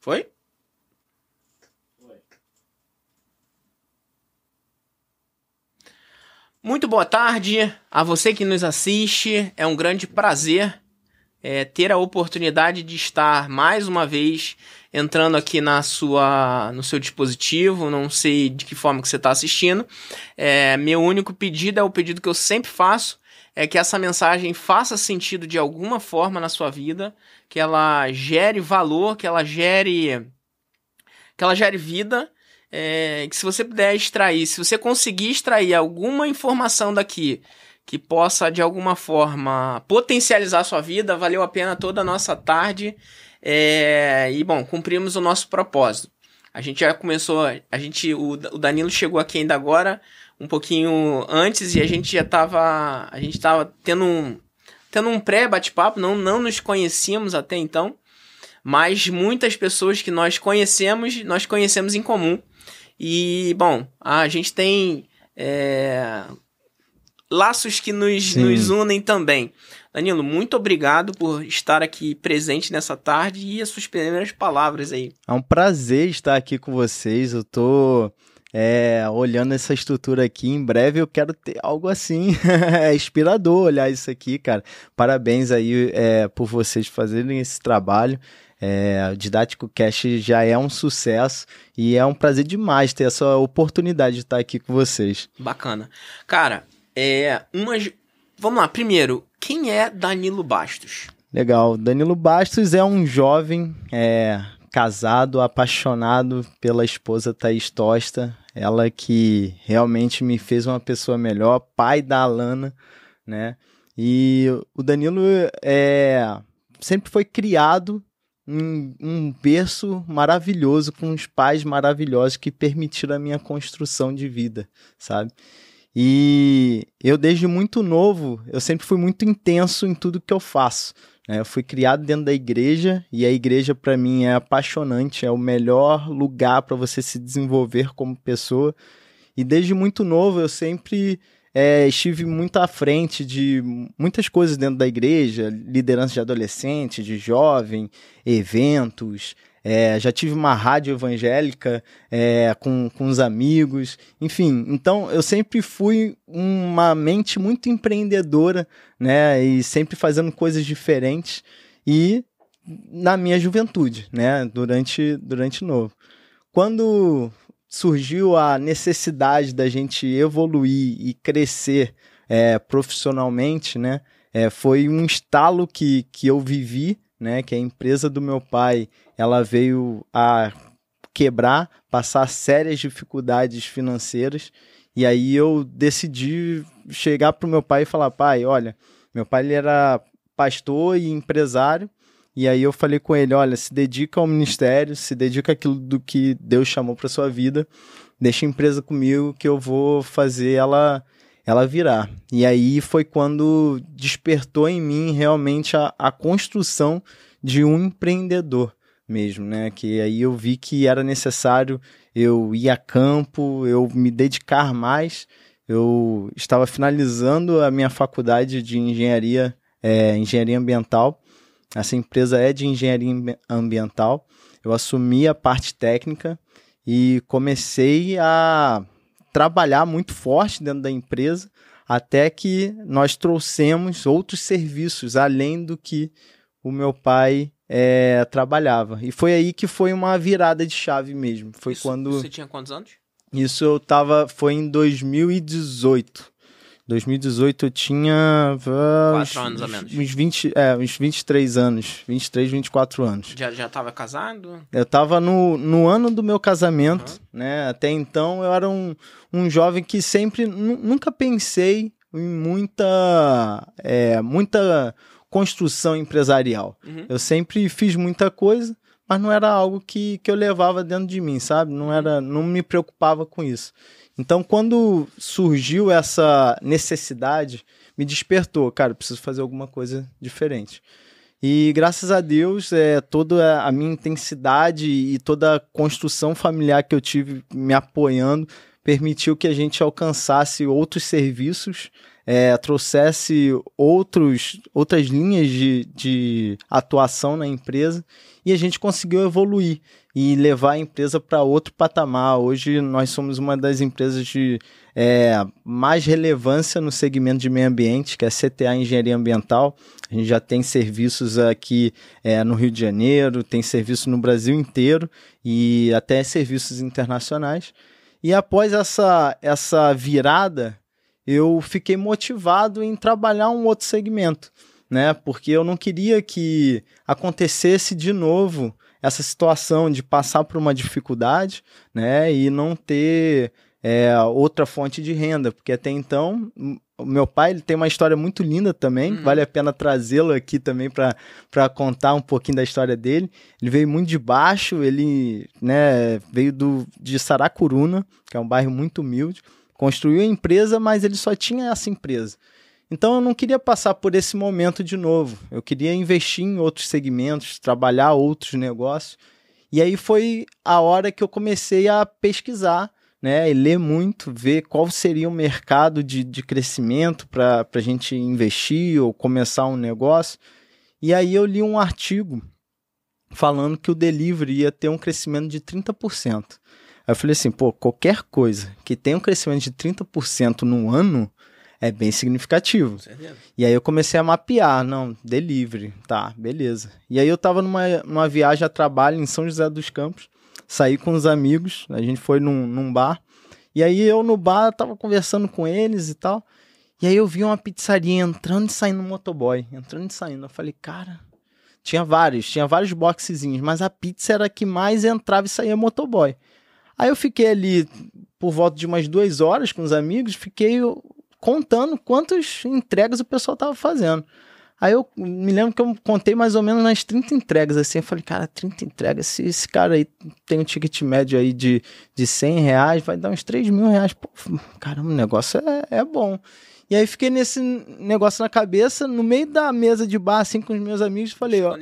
Foi? Muito boa tarde a você que nos assiste. É um grande prazer é, ter a oportunidade de estar mais uma vez entrando aqui na sua, no seu dispositivo. Não sei de que forma que você está assistindo. É, meu único pedido é o pedido que eu sempre faço, é que essa mensagem faça sentido de alguma forma na sua vida, que ela gere valor, que ela gere, que ela gere vida é, que se você puder extrair, se você conseguir extrair alguma informação daqui que possa de alguma forma potencializar a sua vida, valeu a pena toda a nossa tarde. É, e bom, cumprimos o nosso propósito. A gente já começou, a gente, o, o Danilo chegou aqui ainda agora, um pouquinho antes, e a gente já estava, a gente estava tendo um, tendo um pré-bate-papo, não, não nos conhecíamos até então, mas muitas pessoas que nós conhecemos, nós conhecemos em comum. E, bom, a gente tem é, laços que nos, nos unem também. Danilo, muito obrigado por estar aqui presente nessa tarde e as suas primeiras palavras aí. É um prazer estar aqui com vocês. Eu tô é, olhando essa estrutura aqui. Em breve eu quero ter algo assim. é inspirador olhar isso aqui, cara. Parabéns aí é, por vocês fazerem esse trabalho. É, o Didático Cast já é um sucesso e é um prazer demais ter essa oportunidade de estar aqui com vocês. Bacana. Cara, é uma. Vamos lá, primeiro, quem é Danilo Bastos? Legal. Danilo Bastos é um jovem é, casado, apaixonado pela esposa Thaís Tosta. Ela que realmente me fez uma pessoa melhor, pai da Alana, né? E o Danilo é, sempre foi criado um, um berço maravilhoso com uns pais maravilhosos que permitiram a minha construção de vida, sabe? E eu desde muito novo, eu sempre fui muito intenso em tudo que eu faço. Né? Eu fui criado dentro da igreja e a igreja para mim é apaixonante, é o melhor lugar para você se desenvolver como pessoa. E desde muito novo eu sempre é, estive muito à frente de muitas coisas dentro da igreja, liderança de adolescente, de jovem, eventos. É, já tive uma rádio evangélica é, com, com os amigos, enfim. Então eu sempre fui uma mente muito empreendedora, né? E sempre fazendo coisas diferentes. E na minha juventude, né? Durante, durante novo. Quando surgiu a necessidade da gente evoluir e crescer é, profissionalmente, né? É, foi um estalo que, que eu vivi, né? Que a empresa do meu pai, ela veio a quebrar, passar sérias dificuldades financeiras, e aí eu decidi chegar para o meu pai e falar, pai, olha, meu pai ele era pastor e empresário, e aí eu falei com ele, olha, se dedica ao ministério, se dedica àquilo do que Deus chamou para sua vida, deixa a empresa comigo que eu vou fazer ela ela virar. E aí foi quando despertou em mim realmente a, a construção de um empreendedor mesmo, né? Que aí eu vi que era necessário eu ir a campo, eu me dedicar mais. Eu estava finalizando a minha faculdade de engenharia, é, engenharia ambiental essa empresa é de engenharia ambiental. Eu assumi a parte técnica e comecei a trabalhar muito forte dentro da empresa até que nós trouxemos outros serviços além do que o meu pai é, trabalhava. E foi aí que foi uma virada de chave mesmo. Foi Isso, quando. Você tinha quantos anos? Isso eu tava. Foi em 2018. 2018 eu tinha. Uh, Quatro anos a menos. Uns, 20, é, uns 23 anos. 23, 24 anos. Já, já tava casado? Eu tava no, no ano do meu casamento, uhum. né? Até então eu era um, um jovem que sempre. Nunca pensei em muita. É, muita construção empresarial. Uhum. Eu sempre fiz muita coisa, mas não era algo que, que eu levava dentro de mim, sabe? Não, era, não me preocupava com isso. Então, quando surgiu essa necessidade, me despertou, cara, preciso fazer alguma coisa diferente. E graças a Deus, é, toda a minha intensidade e toda a construção familiar que eu tive me apoiando permitiu que a gente alcançasse outros serviços é, trouxesse outros, outras linhas de, de atuação na empresa e a gente conseguiu evoluir e levar a empresa para outro patamar. Hoje nós somos uma das empresas de é, mais relevância no segmento de meio ambiente, que é a CTA Engenharia Ambiental. A gente já tem serviços aqui é, no Rio de Janeiro, tem serviço no Brasil inteiro e até serviços internacionais. E após essa, essa virada, eu fiquei motivado em trabalhar um outro segmento, né? Porque eu não queria que acontecesse de novo essa situação de passar por uma dificuldade, né? E não ter é, outra fonte de renda, porque até então o meu pai ele tem uma história muito linda também, uhum. vale a pena trazê-lo aqui também para contar um pouquinho da história dele. Ele veio muito de baixo, ele né, veio do, de Saracuruna, que é um bairro muito humilde, construiu a empresa, mas ele só tinha essa empresa. Então eu não queria passar por esse momento de novo. Eu queria investir em outros segmentos, trabalhar outros negócios. E aí foi a hora que eu comecei a pesquisar né, e ler muito, ver qual seria o mercado de, de crescimento para a gente investir ou começar um negócio. E aí eu li um artigo falando que o delivery ia ter um crescimento de 30%. Aí eu falei assim, pô, qualquer coisa que tenha um crescimento de 30% no ano é bem significativo. E aí eu comecei a mapear, não, delivery, tá, beleza. E aí eu tava numa, numa viagem a trabalho em São José dos Campos, saí com os amigos, a gente foi num, num bar, e aí eu no bar tava conversando com eles e tal, e aí eu vi uma pizzaria entrando e saindo no motoboy, entrando e saindo. Eu falei, cara, tinha vários, tinha vários boxezinhos, mas a pizza era a que mais entrava e saía motoboy. Aí eu fiquei ali por volta de umas duas horas com os amigos, fiquei contando quantas entregas o pessoal tava fazendo. Aí eu me lembro que eu contei mais ou menos nas 30 entregas, assim, eu falei, cara, 30 entregas, se esse cara aí tem um ticket médio aí de, de 100 reais, vai dar uns 3 mil reais, pô, caramba, o negócio é, é bom. E aí fiquei nesse negócio na cabeça, no meio da mesa de bar, assim, com os meus amigos, falei, ó...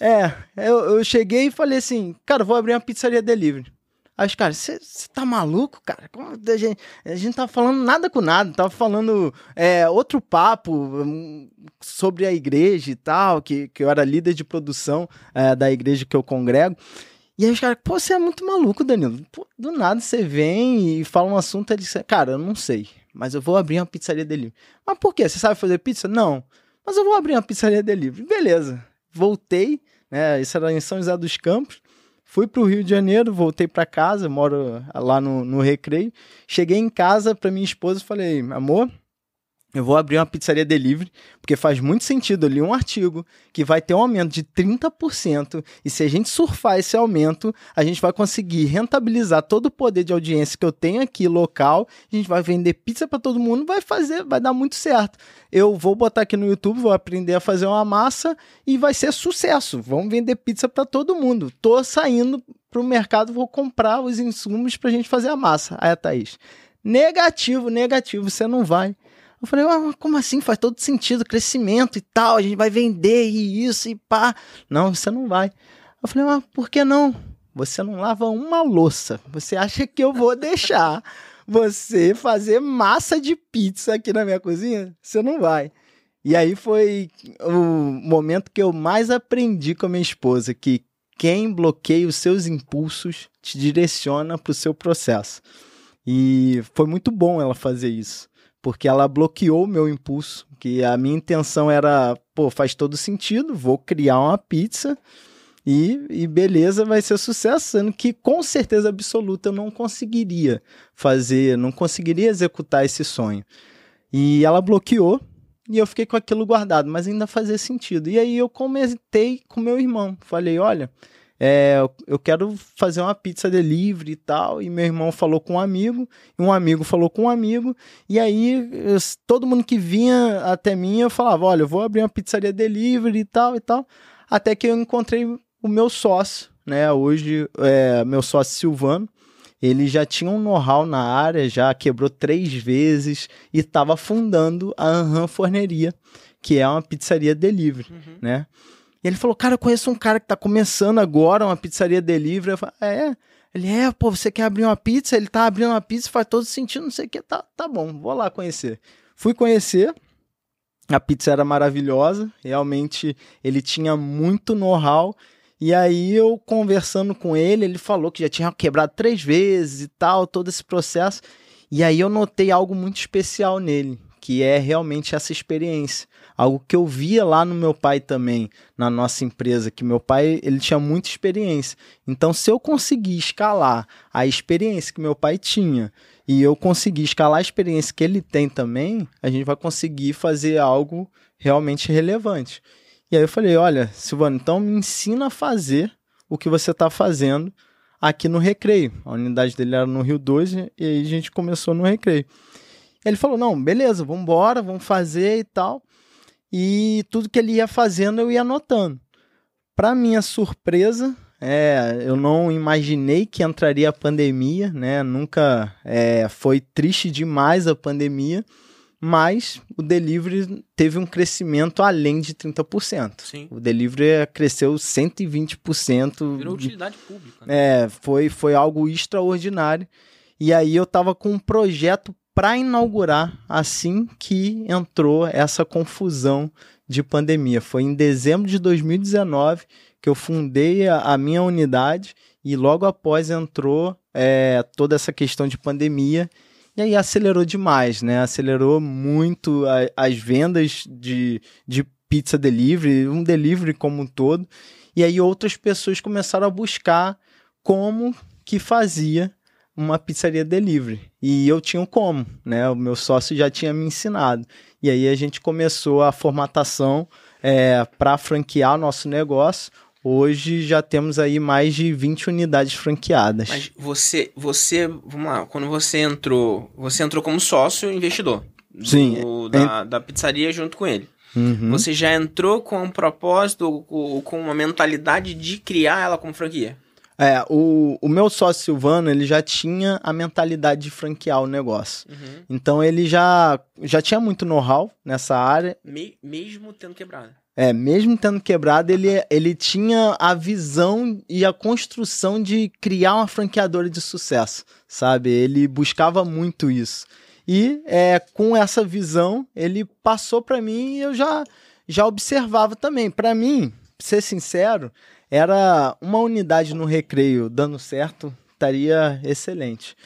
É, eu, eu cheguei e falei assim, cara, vou abrir uma pizzaria delivery. Aí os caras, você tá maluco, cara? Como a, gente, a tá falando nada com nada, tava falando é, outro papo um, sobre a igreja e tal, que, que eu era líder de produção é, da igreja que eu congrego. E aí os caras, pô, você é muito maluco, Danilo. Pô, do nada você vem e fala um assunto, ele cara, eu não sei, mas eu vou abrir uma pizzaria delivery. Mas por quê? Você sabe fazer pizza? Não. Mas eu vou abrir uma pizzaria delivery. Beleza. Voltei, né? Isso era em São José dos Campos. Fui para o Rio de Janeiro, voltei para casa, moro lá no, no Recreio. Cheguei em casa para minha esposa e falei: amor, eu vou abrir uma pizzaria delivery, porque faz muito sentido. Eu li um artigo que vai ter um aumento de 30%, e se a gente surfar esse aumento, a gente vai conseguir rentabilizar todo o poder de audiência que eu tenho aqui local. A gente vai vender pizza para todo mundo, vai fazer, vai dar muito certo. Eu vou botar aqui no YouTube, vou aprender a fazer uma massa e vai ser sucesso. Vamos vender pizza para todo mundo. Tô saindo para o mercado, vou comprar os insumos para a gente fazer a massa. Aí a Thaís, negativo, negativo, você não vai. Eu falei, ah, como assim? Faz todo sentido, crescimento e tal, a gente vai vender e isso e pá. Não, você não vai. Eu falei, mas por que não? Você não lava uma louça. Você acha que eu vou deixar você fazer massa de pizza aqui na minha cozinha? Você não vai. E aí foi o momento que eu mais aprendi com a minha esposa, que quem bloqueia os seus impulsos te direciona para o seu processo. E foi muito bom ela fazer isso porque ela bloqueou o meu impulso, que a minha intenção era, pô, faz todo sentido, vou criar uma pizza e, e beleza, vai ser sucesso, sendo que com certeza absoluta eu não conseguiria fazer, não conseguiria executar esse sonho. E ela bloqueou e eu fiquei com aquilo guardado, mas ainda fazia sentido. E aí eu comentei com meu irmão, falei, olha, é, eu quero fazer uma pizza delivery e tal. E meu irmão falou com um amigo, e um amigo falou com um amigo. E aí, eu, todo mundo que vinha até mim, eu falava: Olha, eu vou abrir uma pizzaria delivery e tal e tal. Até que eu encontrei o meu sócio, né? Hoje, é, meu sócio Silvano. Ele já tinha um know-how na área, já quebrou três vezes e estava fundando a Anhan Forneria, que é uma pizzaria delivery, uhum. né? E ele falou, cara, eu conheço um cara que tá começando agora uma pizzaria delivery. Eu falei, é? Ele Ele, é, pô, você quer abrir uma pizza? Ele tá abrindo uma pizza, faz todo sentido, não sei o que. Tá, tá bom, vou lá conhecer. Fui conhecer, a pizza era maravilhosa, realmente ele tinha muito know-how. E aí eu conversando com ele, ele falou que já tinha quebrado três vezes e tal, todo esse processo. E aí eu notei algo muito especial nele, que é realmente essa experiência. Algo que eu via lá no meu pai também, na nossa empresa, que meu pai ele tinha muita experiência. Então, se eu conseguir escalar a experiência que meu pai tinha e eu conseguir escalar a experiência que ele tem também, a gente vai conseguir fazer algo realmente relevante. E aí eu falei, olha, Silvano, então me ensina a fazer o que você está fazendo aqui no Recreio. A unidade dele era no Rio 2 e aí a gente começou no Recreio. Ele falou, não, beleza, vamos embora, vamos fazer e tal. E tudo que ele ia fazendo eu ia anotando. Para minha surpresa, é, eu não imaginei que entraria a pandemia, né? Nunca é, foi triste demais a pandemia, mas o delivery teve um crescimento além de 30%. Sim. O delivery cresceu 120%. Virou utilidade pública. Né? É, foi, foi algo extraordinário. E aí eu estava com um projeto para inaugurar assim que entrou essa confusão de pandemia. Foi em dezembro de 2019 que eu fundei a, minha unidade e logo após entrou é, toda essa questão de pandemia e aí acelerou demais, né? Acelerou muito a, as vendas de, de pizza delivery, um delivery como um todo. E aí outras pessoas começaram a buscar como que fazia uma pizzaria delivery. E eu tinha um como, né? O meu sócio já tinha me ensinado. E aí a gente começou a formatação é, para franquear o nosso negócio. Hoje já temos aí mais de 20 unidades franqueadas. Mas você, você, vamos lá, quando você entrou, você entrou como sócio investidor. Sim. Do, da, da pizzaria junto com ele. Uhum. Você já entrou com um propósito, com uma mentalidade de criar ela como franquia? É, o, o meu sócio Silvano, ele já tinha a mentalidade de franquear o negócio. Uhum. Então ele já, já tinha muito know-how nessa área. Me, mesmo tendo quebrado. É, mesmo tendo quebrado, ele, ele tinha a visão e a construção de criar uma franqueadora de sucesso, sabe? Ele buscava muito isso. E é, com essa visão, ele passou para mim e eu já, já observava também. Para mim, ser sincero, era uma unidade no recreio dando certo, estaria excelente.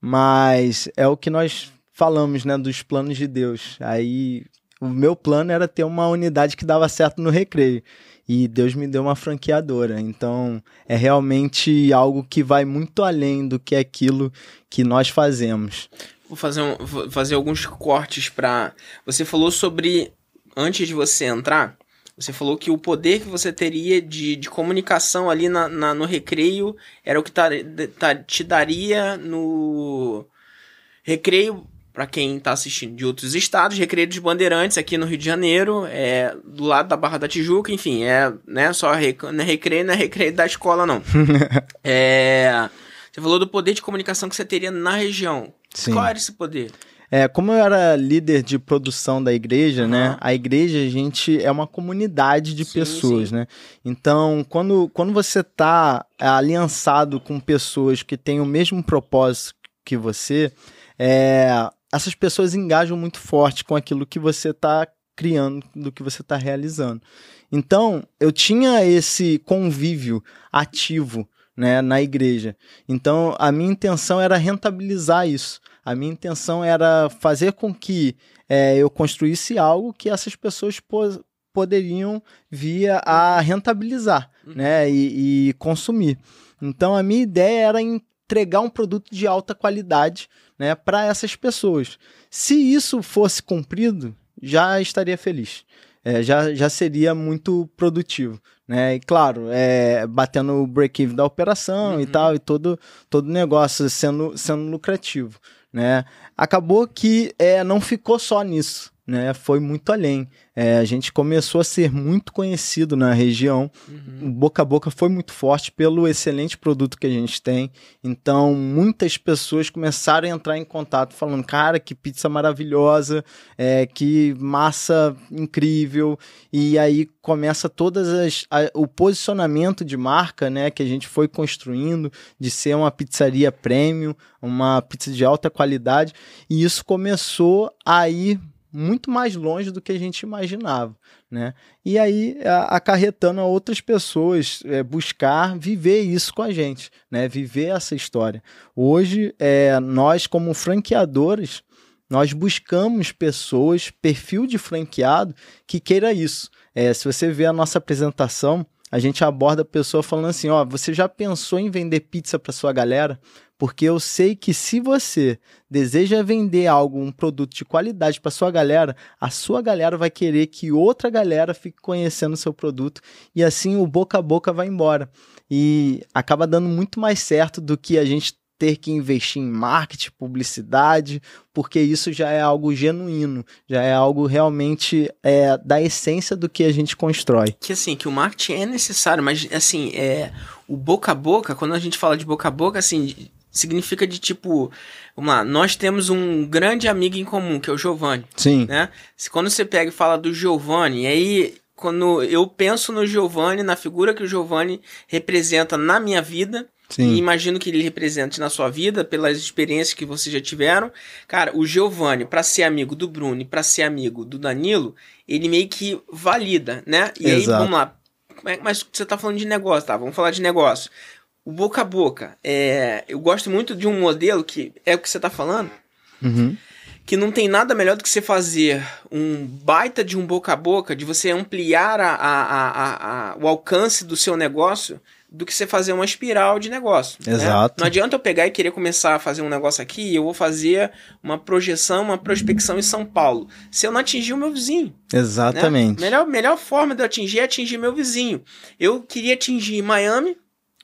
Mas é o que nós falamos, né, dos planos de Deus. Aí o meu plano era ter uma unidade que dava certo no recreio. E Deus me deu uma franqueadora. Então, é realmente algo que vai muito além do que aquilo que nós fazemos. Vou fazer, um, vou fazer alguns cortes para. Você falou sobre. Antes de você entrar, você falou que o poder que você teria de, de comunicação ali na, na no recreio era o que tá, tá, te daria no recreio para quem está assistindo de outros estados, Recreio dos Bandeirantes aqui no Rio de Janeiro, é do lado da Barra da Tijuca, enfim, é né, só rec... não é recreio, não é recreio da escola não. é, você falou do poder de comunicação que você teria na região. Sim. Qual era esse poder? É, como eu era líder de produção da igreja, uhum. né? A igreja, a gente é uma comunidade de sim, pessoas, sim. né? Então, quando, quando você está aliançado com pessoas que têm o mesmo propósito que você, é, essas pessoas engajam muito forte com aquilo que você está criando, do que você está realizando. Então, eu tinha esse convívio ativo né, na igreja. Então, a minha intenção era rentabilizar isso. A minha intenção era fazer com que é, eu construísse algo que essas pessoas po poderiam vir a rentabilizar uhum. né, e, e consumir. Então, a minha ideia era entregar um produto de alta qualidade né, para essas pessoas. Se isso fosse cumprido, já estaria feliz. É, já, já seria muito produtivo. Né? E claro, é, batendo o break-even da operação uhum. e tal, e todo todo negócio sendo, sendo lucrativo. Né? Acabou que é, não ficou só nisso. Né, foi muito além. É, a gente começou a ser muito conhecido na região. Uhum. Boca a boca foi muito forte pelo excelente produto que a gente tem. Então, muitas pessoas começaram a entrar em contato falando: cara, que pizza maravilhosa, é, que massa incrível. E aí começa todas as a, o posicionamento de marca, né, que a gente foi construindo de ser uma pizzaria premium, uma pizza de alta qualidade, e isso começou a ir muito mais longe do que a gente imaginava, né? E aí acarretando a outras pessoas é, buscar viver isso com a gente, né? Viver essa história. Hoje, é, nós como franqueadores, nós buscamos pessoas, perfil de franqueado que queira isso. É, se você ver a nossa apresentação, a gente aborda a pessoa falando assim: ó, você já pensou em vender pizza para sua galera? Porque eu sei que se você deseja vender algo, um produto de qualidade para sua galera, a sua galera vai querer que outra galera fique conhecendo o seu produto e assim o boca a boca vai embora. E acaba dando muito mais certo do que a gente ter que investir em marketing, publicidade, porque isso já é algo genuíno, já é algo realmente é, da essência do que a gente constrói. Que assim, que o marketing é necessário, mas assim, é, o boca a boca, quando a gente fala de boca a boca, assim, significa de tipo, vamos lá, nós temos um grande amigo em comum, que é o Giovanni. Sim. Né? Se quando você pega e fala do Giovanni, aí quando eu penso no Giovanni, na figura que o Giovanni representa na minha vida, Sim. E imagino que ele represente na sua vida, pelas experiências que vocês já tiveram. Cara, o Giovanni, para ser amigo do Bruno e para ser amigo do Danilo, ele meio que valida, né? E Exato. aí, vamos lá. É, mas você tá falando de negócio, tá? Vamos falar de negócio. O boca a boca. É, eu gosto muito de um modelo que é o que você tá falando. Uhum. Que não tem nada melhor do que você fazer um baita de um boca a boca, de você ampliar a, a, a, a o alcance do seu negócio do que você fazer uma espiral de negócio. Né? Exato. Né? Não adianta eu pegar e querer começar a fazer um negócio aqui e eu vou fazer uma projeção, uma prospecção em São Paulo. Se eu não atingir o meu vizinho. Exatamente. Né? Melhor, melhor forma de eu atingir é atingir meu vizinho. Eu queria atingir Miami,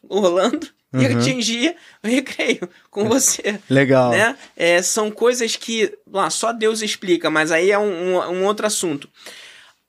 Orlando, uhum. e atingir o recreio com você. Legal. Né? É, são coisas que lá, só Deus explica, mas aí é um, um, um outro assunto.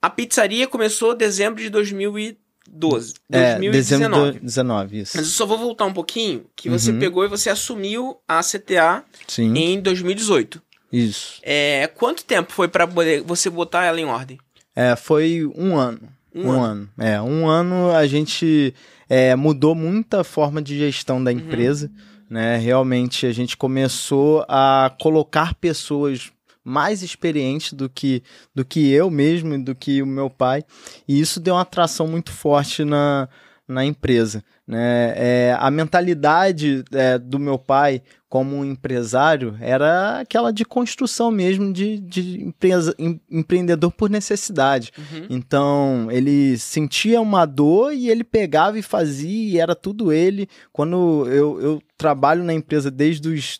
A pizzaria começou em dezembro de 2013. 12. É, 2019. Dezembro 19, isso. Mas eu só vou voltar um pouquinho, que você uhum. pegou e você assumiu a CTA Sim. em 2018. Isso. É, quanto tempo foi para você botar ela em ordem? É, foi um ano. Um, um ano. ano. É, um ano a gente é, mudou muita forma de gestão da uhum. empresa, uhum. né? Realmente a gente começou a colocar pessoas mais experiente do que, do que eu mesmo e do que o meu pai. E isso deu uma atração muito forte na, na empresa. Né? É, a mentalidade é, do meu pai como empresário era aquela de construção mesmo, de, de empresa, em, empreendedor por necessidade. Uhum. Então, ele sentia uma dor e ele pegava e fazia, e era tudo ele. Quando eu, eu trabalho na empresa desde os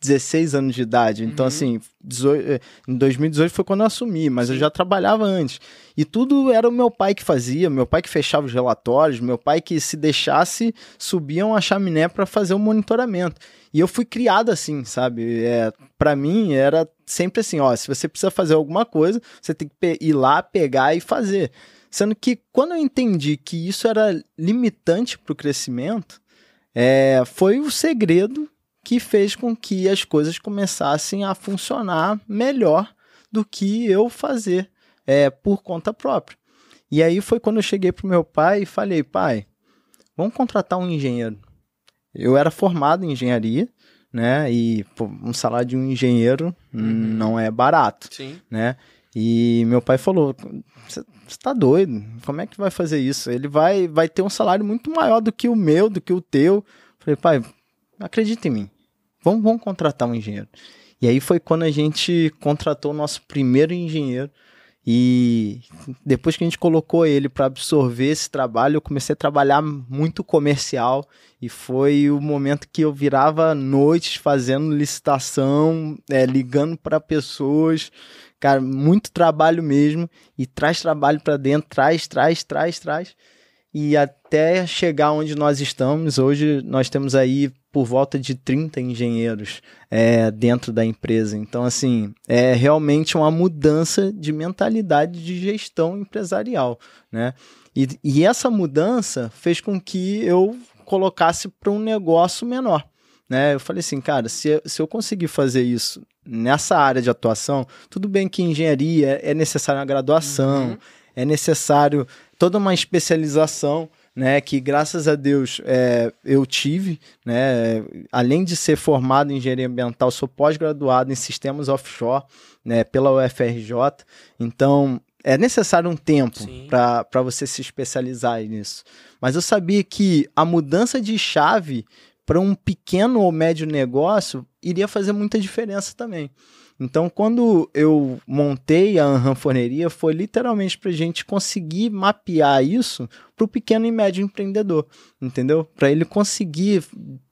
16 anos de idade. Então, uhum. assim, 18, eh, em 2018 foi quando eu assumi, mas Sim. eu já trabalhava antes. E tudo era o meu pai que fazia, meu pai que fechava os relatórios, meu pai que se deixasse subiam a chaminé para fazer o monitoramento. E eu fui criado assim, sabe? É, para mim era sempre assim, ó, se você precisa fazer alguma coisa, você tem que ir lá, pegar e fazer. Sendo que quando eu entendi que isso era limitante para o crescimento, é, foi o segredo que fez com que as coisas começassem a funcionar melhor do que eu fazer é, por conta própria. E aí foi quando eu cheguei pro meu pai e falei, pai, vamos contratar um engenheiro. Eu era formado em engenharia, né? E pô, um salário de um engenheiro uhum. não é barato, Sim. né? E meu pai falou, você tá doido? Como é que vai fazer isso? Ele vai, vai ter um salário muito maior do que o meu, do que o teu. Falei, pai, acredita em mim. Vamos, vamos contratar um engenheiro. E aí foi quando a gente contratou o nosso primeiro engenheiro. E depois que a gente colocou ele para absorver esse trabalho, eu comecei a trabalhar muito comercial. E foi o momento que eu virava noites fazendo licitação, é, ligando para pessoas. Cara, muito trabalho mesmo. E traz trabalho para dentro, traz, traz, traz, traz. E até chegar onde nós estamos, hoje nós temos aí por volta de 30 engenheiros é, dentro da empresa. Então, assim, é realmente uma mudança de mentalidade de gestão empresarial, né? E, e essa mudança fez com que eu colocasse para um negócio menor. Né? Eu falei assim, cara, se, se eu conseguir fazer isso nessa área de atuação, tudo bem que engenharia é necessário uma graduação, uhum. é necessário toda uma especialização, né, que graças a Deus é, eu tive, né, além de ser formado em engenharia ambiental, sou pós-graduado em sistemas offshore, né, pela UFRJ, então é necessário um tempo para você se especializar nisso. Mas eu sabia que a mudança de chave para um pequeno ou médio negócio iria fazer muita diferença também. Então, quando eu montei a Anhan Forneria, foi literalmente para a gente conseguir mapear isso para o pequeno e médio empreendedor, entendeu? Para ele conseguir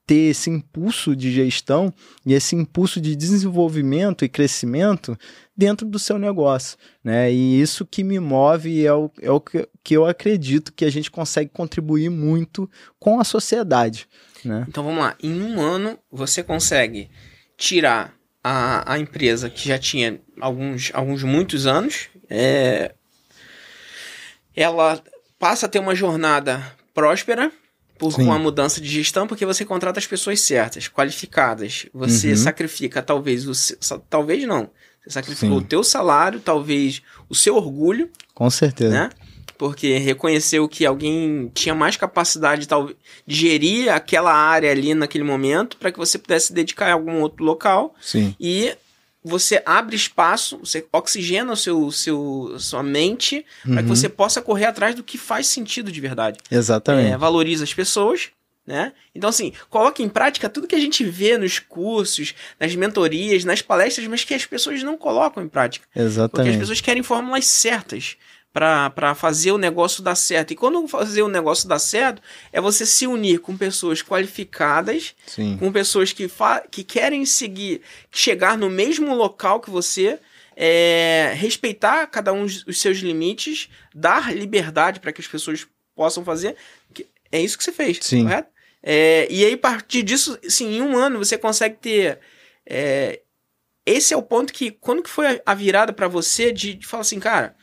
ter esse impulso de gestão e esse impulso de desenvolvimento e crescimento dentro do seu negócio, né? E isso que me move é o, é o que, que eu acredito que a gente consegue contribuir muito com a sociedade, né? Então vamos lá, em um ano você consegue tirar a, a empresa que já tinha alguns, alguns muitos anos, é, ela passa a ter uma jornada próspera, por Sim. uma mudança de gestão, porque você contrata as pessoas certas, qualificadas. Você uhum. sacrifica talvez o talvez não. Você sacrificou Sim. o teu salário, talvez o seu orgulho. Com certeza. Né? Porque reconheceu que alguém tinha mais capacidade tal, de gerir aquela área ali naquele momento para que você pudesse se dedicar a algum outro local. Sim. E você abre espaço, você oxigena o seu, seu sua mente uhum. para que você possa correr atrás do que faz sentido de verdade. Exatamente. É, valoriza as pessoas, né? Então, assim, coloca em prática tudo que a gente vê nos cursos, nas mentorias, nas palestras, mas que as pessoas não colocam em prática. Exatamente. Porque as pessoas querem fórmulas certas para fazer o negócio dar certo. E quando fazer o negócio dar certo, é você se unir com pessoas qualificadas, Sim. com pessoas que, que querem seguir, chegar no mesmo local que você, é, respeitar cada um dos seus limites, dar liberdade para que as pessoas possam fazer. É isso que você fez, Sim. correto? É, e aí, a partir disso, assim, em um ano, você consegue ter. É, esse é o ponto que. Quando que foi a virada para você de, de falar assim, cara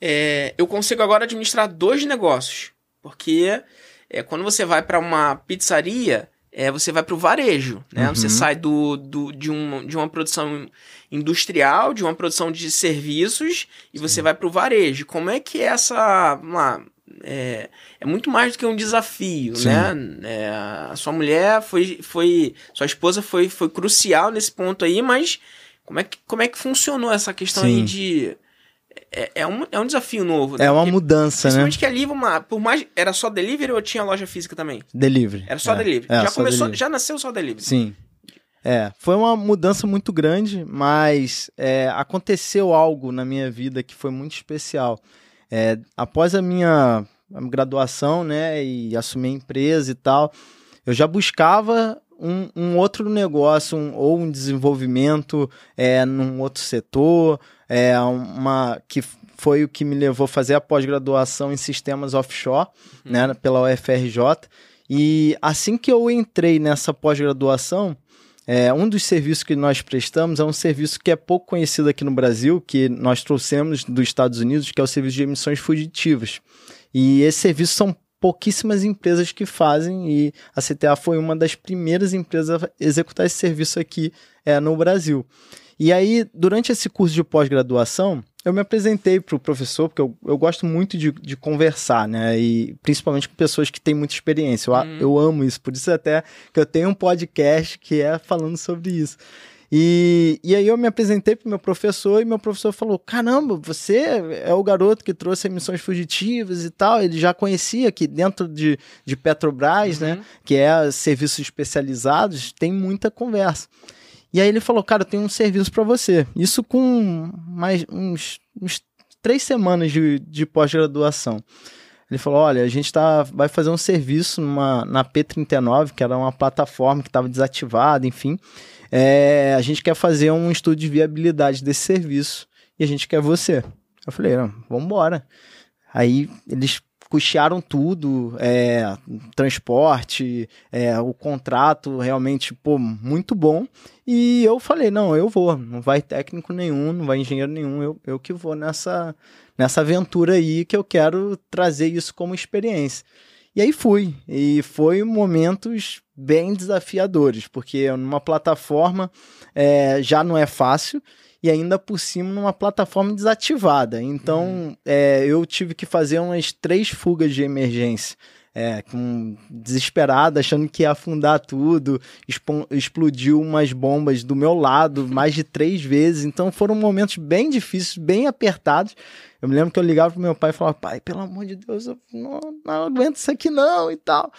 é, eu consigo agora administrar dois negócios. Porque é, quando você vai para uma pizzaria, é, você vai para o varejo, né? Uhum. Você sai do, do, de, um, de uma produção industrial, de uma produção de serviços, e Sim. você vai para o varejo. Como é que é essa... Uma, é, é muito mais do que um desafio, Sim. né? É, a sua mulher foi, foi... Sua esposa foi, foi crucial nesse ponto aí, mas como é que, como é que funcionou essa questão Sim. aí de é, é, um, é um desafio novo. Né? É uma Porque, mudança, né? Principalmente que ali, uma, por mais. Era só delivery ou tinha loja física também? Delivery. Era só é, delivery. É, já só começou, delivery. já nasceu só delivery. Sim. É, foi uma mudança muito grande, mas é, aconteceu algo na minha vida que foi muito especial. É, após a minha graduação, né, e assumir a empresa e tal, eu já buscava um, um outro negócio, um, ou um desenvolvimento é, num outro setor, é, uma que foi o que me levou a fazer a pós-graduação em sistemas offshore, uhum. né, pela UFRJ. E assim que eu entrei nessa pós-graduação, é, um dos serviços que nós prestamos é um serviço que é pouco conhecido aqui no Brasil, que nós trouxemos dos Estados Unidos, que é o serviço de emissões fugitivas. E esse serviço são pouquíssimas empresas que fazem e a CTA foi uma das primeiras empresas a executar esse serviço aqui é, no Brasil. E aí, durante esse curso de pós-graduação, eu me apresentei para o professor, porque eu, eu gosto muito de, de conversar, né? E principalmente com pessoas que têm muita experiência. Eu, uhum. eu amo isso, por isso até que eu tenho um podcast que é falando sobre isso. E, e aí eu me apresentei para o meu professor e meu professor falou: Caramba, você é o garoto que trouxe emissões fugitivas e tal. Ele já conhecia que dentro de, de Petrobras, né, uhum. né? Que é serviços especializados, tem muita conversa. E aí ele falou: Cara, eu tenho um serviço para você. Isso com mais uns, uns três semanas de, de pós-graduação. Ele falou: olha, a gente tá, vai fazer um serviço numa, na P39, que era uma plataforma que estava desativada, enfim. É, a gente quer fazer um estudo de viabilidade desse serviço e a gente quer você. Eu falei, vamos embora. Aí eles custearam tudo, é, transporte, é, o contrato realmente, pô, muito bom. E eu falei, não, eu vou, não vai técnico nenhum, não vai engenheiro nenhum, eu, eu que vou nessa, nessa aventura aí que eu quero trazer isso como experiência. E aí fui, e foi momentos bem desafiadores, porque numa plataforma é, já não é fácil, e ainda por cima numa plataforma desativada. Então uhum. é, eu tive que fazer umas três fugas de emergência. É, com, desesperado, achando que ia afundar tudo, explodiu umas bombas do meu lado mais de três vezes. Então foram momentos bem difíceis, bem apertados. Eu me lembro que eu ligava pro meu pai e falava: pai, pelo amor de Deus, eu não, não aguento isso aqui não e tal.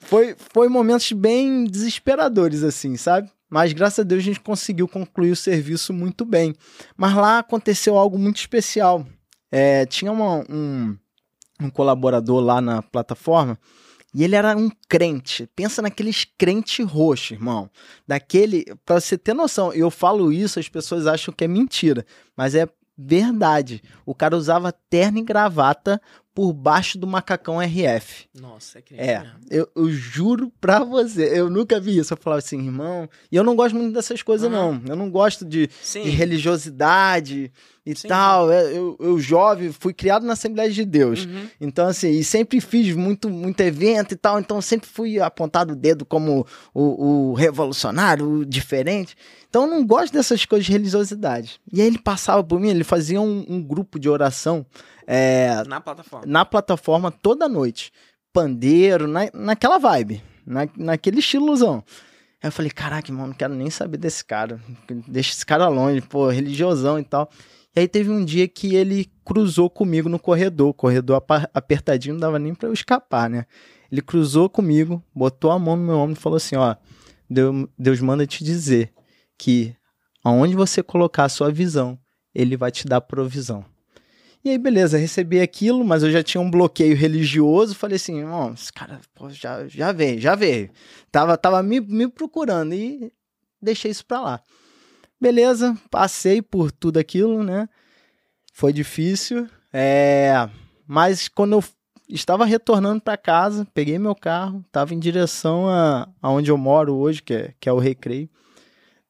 Foi, foi momentos bem desesperadores, assim, sabe? Mas graças a Deus a gente conseguiu concluir o serviço muito bem. Mas lá aconteceu algo muito especial. É, tinha uma, um, um colaborador lá na plataforma e ele era um crente. Pensa naqueles crente roxo, irmão. Daquele, para você ter noção, eu falo isso, as pessoas acham que é mentira, mas é verdade. O cara usava terno e gravata por baixo do macacão RF. Nossa, é crente É, eu, eu, juro pra você, eu nunca vi isso. Eu falava assim, irmão, e eu não gosto muito dessas coisas, não. Eu não gosto de, de religiosidade e Sim. tal. É, eu, eu, jovem, fui criado na Assembleia de Deus. Uhum. Então, assim, e sempre fiz muito, muito evento e tal. Então, sempre fui apontado o dedo como o, o revolucionário, o diferente. Então, eu não gosto dessas coisas de religiosidade. E aí ele passava por mim, ele fazia um, um grupo de oração é, na plataforma. Na plataforma toda noite. Pandeiro, na, naquela vibe. Na, naquele estilozão. Aí eu falei, caraca, irmão, não quero nem saber desse cara. Deixa esse cara longe, pô, religiosão e tal. E aí teve um dia que ele cruzou comigo no corredor. Corredor apertadinho, não dava nem pra eu escapar, né? Ele cruzou comigo, botou a mão no meu ombro e falou assim: ó, Deus, Deus manda te dizer que aonde você colocar a sua visão, ele vai te dar provisão. E aí, beleza, recebi aquilo, mas eu já tinha um bloqueio religioso. Falei assim, ó, esse cara pô, já, já veio, já veio. Tava, tava me, me procurando e deixei isso pra lá. Beleza, passei por tudo aquilo, né? Foi difícil. É... Mas quando eu estava retornando para casa, peguei meu carro, estava em direção a, aonde eu moro hoje, que é, que é o Recreio.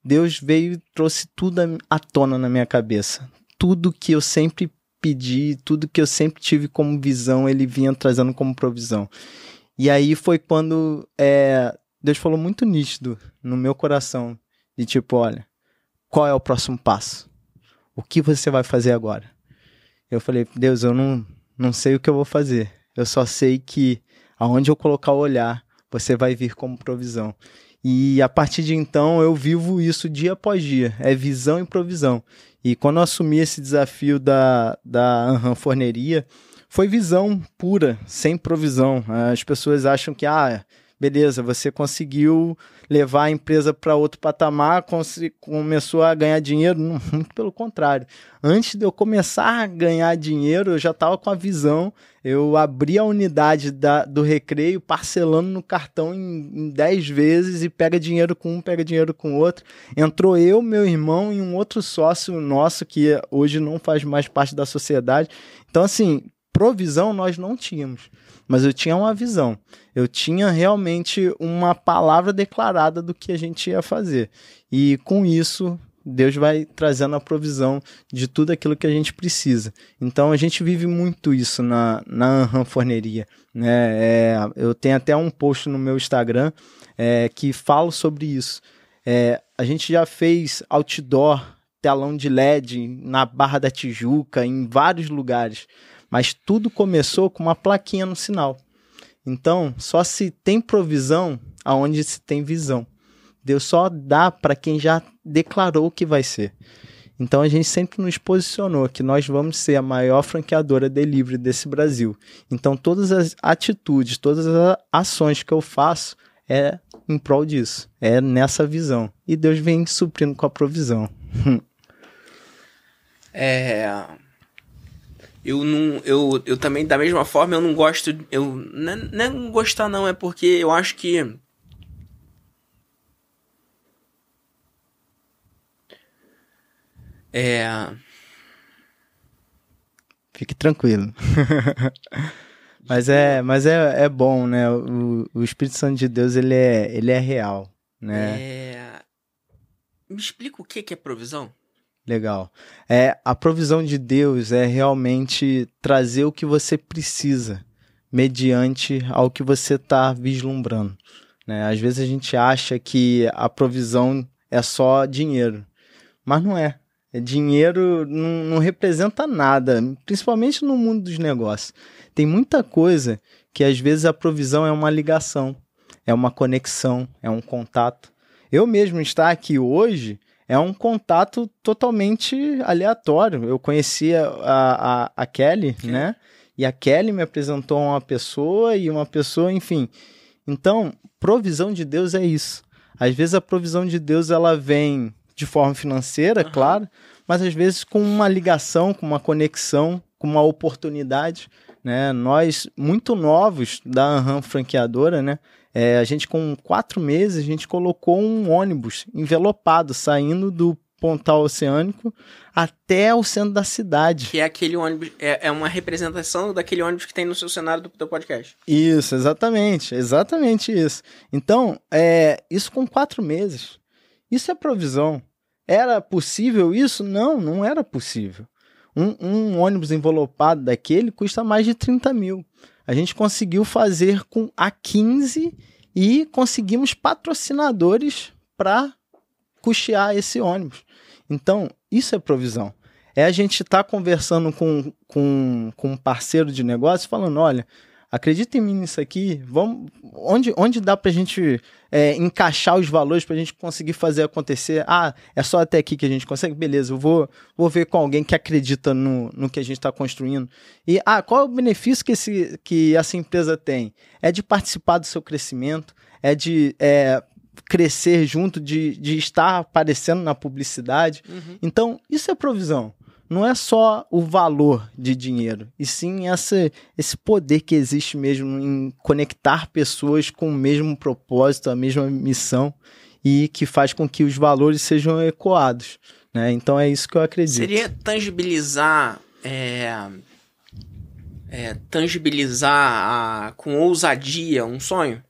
Deus veio e trouxe tudo à tona na minha cabeça. Tudo que eu sempre pedi, tudo que eu sempre tive como visão, ele vinha trazendo como provisão. E aí foi quando é, Deus falou muito nítido no meu coração, de tipo, olha, qual é o próximo passo? O que você vai fazer agora? Eu falei, Deus, eu não, não sei o que eu vou fazer. Eu só sei que aonde eu colocar o olhar, você vai vir como provisão. E a partir de então eu vivo isso dia após dia. É visão e provisão. E quando eu assumi esse desafio da, da Anhan Forneria, foi visão pura, sem provisão. As pessoas acham que, ah, beleza, você conseguiu levar a empresa para outro patamar, começou a ganhar dinheiro. Não, muito pelo contrário. Antes de eu começar a ganhar dinheiro, eu já estava com a visão. Eu abri a unidade da, do recreio, parcelando no cartão em, em 10 vezes e pega dinheiro com um, pega dinheiro com outro. Entrou eu, meu irmão e um outro sócio nosso que hoje não faz mais parte da sociedade. Então, assim, provisão nós não tínhamos mas eu tinha uma visão. Eu tinha realmente uma palavra declarada do que a gente ia fazer. E com isso, Deus vai trazendo a provisão de tudo aquilo que a gente precisa. Então a gente vive muito isso na, na Forneria. Né? É, eu tenho até um post no meu Instagram é, que falo sobre isso. É, a gente já fez outdoor, telão de LED na Barra da Tijuca, em vários lugares. Mas tudo começou com uma plaquinha no sinal. Então, só se tem provisão aonde se tem visão. Deus só dá para quem já declarou que vai ser. Então a gente sempre nos posicionou que nós vamos ser a maior franqueadora de livre desse Brasil. Então todas as atitudes, todas as ações que eu faço é em prol disso, é nessa visão. E Deus vem suprindo com a provisão. é, eu não. Eu, eu também, da mesma forma, eu não gosto. Eu, não, é, não é não gostar, não, é porque eu acho que. É. Fique tranquilo. Mas é, mas é, é bom, né? O, o Espírito Santo de Deus, ele é, ele é real, né? É... Me explica o que que é provisão? Legal. É, a provisão de Deus é realmente trazer o que você precisa mediante ao que você está vislumbrando. Né? Às vezes a gente acha que a provisão é só dinheiro, mas não é. é dinheiro não, não representa nada, principalmente no mundo dos negócios. Tem muita coisa que às vezes a provisão é uma ligação, é uma conexão, é um contato. Eu mesmo estar aqui hoje é um contato totalmente aleatório. Eu conhecia a, a, a Kelly, Sim. né? E a Kelly me apresentou uma pessoa e uma pessoa, enfim. Então, provisão de Deus é isso. Às vezes a provisão de Deus ela vem de forma financeira, uhum. claro, mas às vezes com uma ligação, com uma conexão, com uma oportunidade. Né? Nós, muito novos da Anham franqueadora, né? É, a gente, com quatro meses, a gente colocou um ônibus envelopado saindo do Pontal Oceânico até o centro da cidade. Que é aquele ônibus, é, é uma representação daquele ônibus que tem no seu cenário do, do podcast. Isso, exatamente, exatamente isso. Então, é, isso com quatro meses. Isso é provisão. Era possível isso? Não, não era possível. Um, um ônibus envelopado daquele custa mais de 30 mil a gente conseguiu fazer com a 15 e conseguimos patrocinadores para custear esse ônibus. Então, isso é provisão. É a gente estar tá conversando com, com, com um parceiro de negócio falando: olha, acredita em mim nisso aqui, vamos, onde, onde dá para a gente é, encaixar os valores para a gente conseguir fazer acontecer? Ah, é só até aqui que a gente consegue? Beleza, eu vou, vou ver com alguém que acredita no, no que a gente está construindo. E, ah, qual é o benefício que, esse, que essa empresa tem? É de participar do seu crescimento, é de é, crescer junto, de, de estar aparecendo na publicidade. Uhum. Então, isso é provisão não é só o valor de dinheiro, e sim essa, esse poder que existe mesmo em conectar pessoas com o mesmo propósito, a mesma missão, e que faz com que os valores sejam ecoados. Né? Então é isso que eu acredito. Seria tangibilizar. É, é, tangibilizar a, com ousadia um sonho?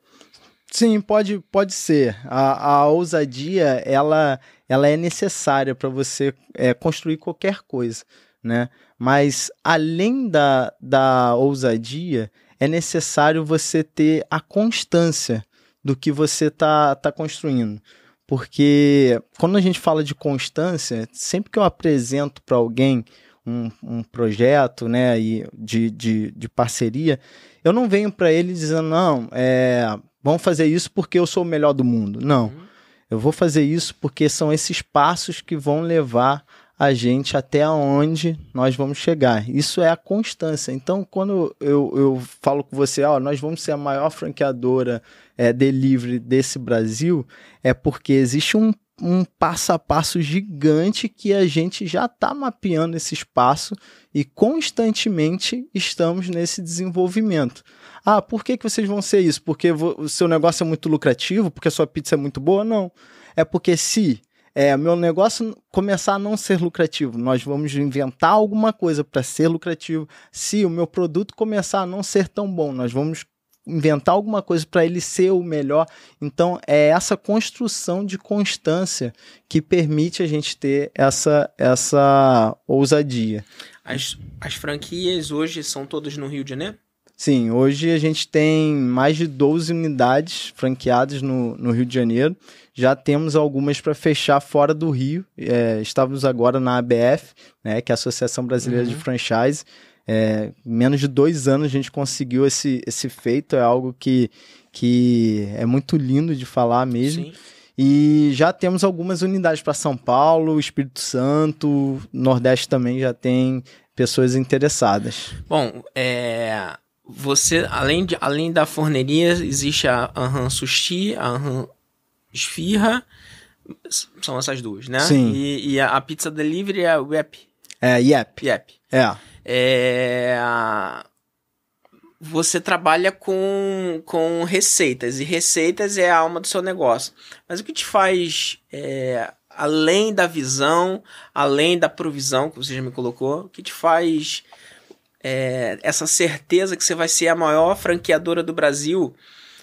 Sim, pode, pode ser. A, a ousadia, ela, ela é necessária para você é, construir qualquer coisa, né? Mas além da, da ousadia, é necessário você ter a constância do que você está tá construindo. Porque quando a gente fala de constância, sempre que eu apresento para alguém um, um, projeto né, de, de, de parceria, eu não venho para ele dizendo, não, é, vamos fazer isso porque eu sou o melhor do mundo. Não. Uhum. Eu vou fazer isso porque são esses passos que vão levar a gente até onde nós vamos chegar. Isso é a constância. Então, quando eu, eu falo com você, ó, nós vamos ser a maior franqueadora é, delivery desse Brasil, é porque existe um, um passo a passo gigante que a gente já está mapeando esse espaço e constantemente estamos nesse desenvolvimento. Ah, por que, que vocês vão ser isso? Porque o seu negócio é muito lucrativo? Porque a sua pizza é muito boa? Não. É porque se é, meu negócio começar a não ser lucrativo, nós vamos inventar alguma coisa para ser lucrativo. Se o meu produto começar a não ser tão bom, nós vamos inventar alguma coisa para ele ser o melhor. Então, é essa construção de constância que permite a gente ter essa, essa ousadia. As, as franquias hoje são todas no Rio de Janeiro? Sim, hoje a gente tem mais de 12 unidades franqueadas no, no Rio de Janeiro. Já temos algumas para fechar fora do Rio. É, estávamos agora na ABF, né, que é a Associação Brasileira uhum. de Franchise. É, menos de dois anos a gente conseguiu esse, esse feito. É algo que, que é muito lindo de falar mesmo. Sim. E já temos algumas unidades para São Paulo, Espírito Santo, Nordeste também já tem pessoas interessadas. Bom, é, você, além, de, além da forneria, existe a Anhan Sushi, a Anhan Esfirra, são essas duas, né? Sim. E, e a, a, pizza delivery é o Yep. É, Yep. Yep. É. é você trabalha com, com receitas, e receitas é a alma do seu negócio. Mas o que te faz, é, além da visão, além da provisão que você já me colocou, o que te faz é, essa certeza que você vai ser a maior franqueadora do Brasil,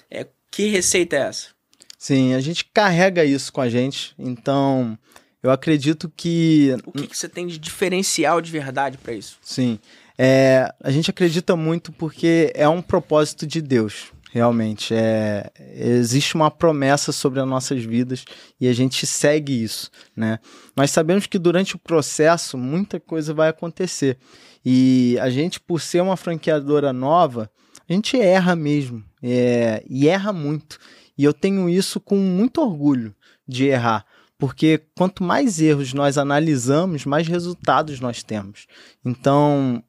é, que receita é essa? Sim, a gente carrega isso com a gente, então eu acredito que. O que, que você tem de diferencial de verdade para isso? Sim, é, a gente acredita muito porque é um propósito de Deus realmente. É, existe uma promessa sobre as nossas vidas e a gente segue isso, né? Mas sabemos que durante o processo muita coisa vai acontecer. E a gente, por ser uma franqueadora nova, a gente erra mesmo. É, e erra muito. E eu tenho isso com muito orgulho de errar. Porque quanto mais erros nós analisamos, mais resultados nós temos. Então,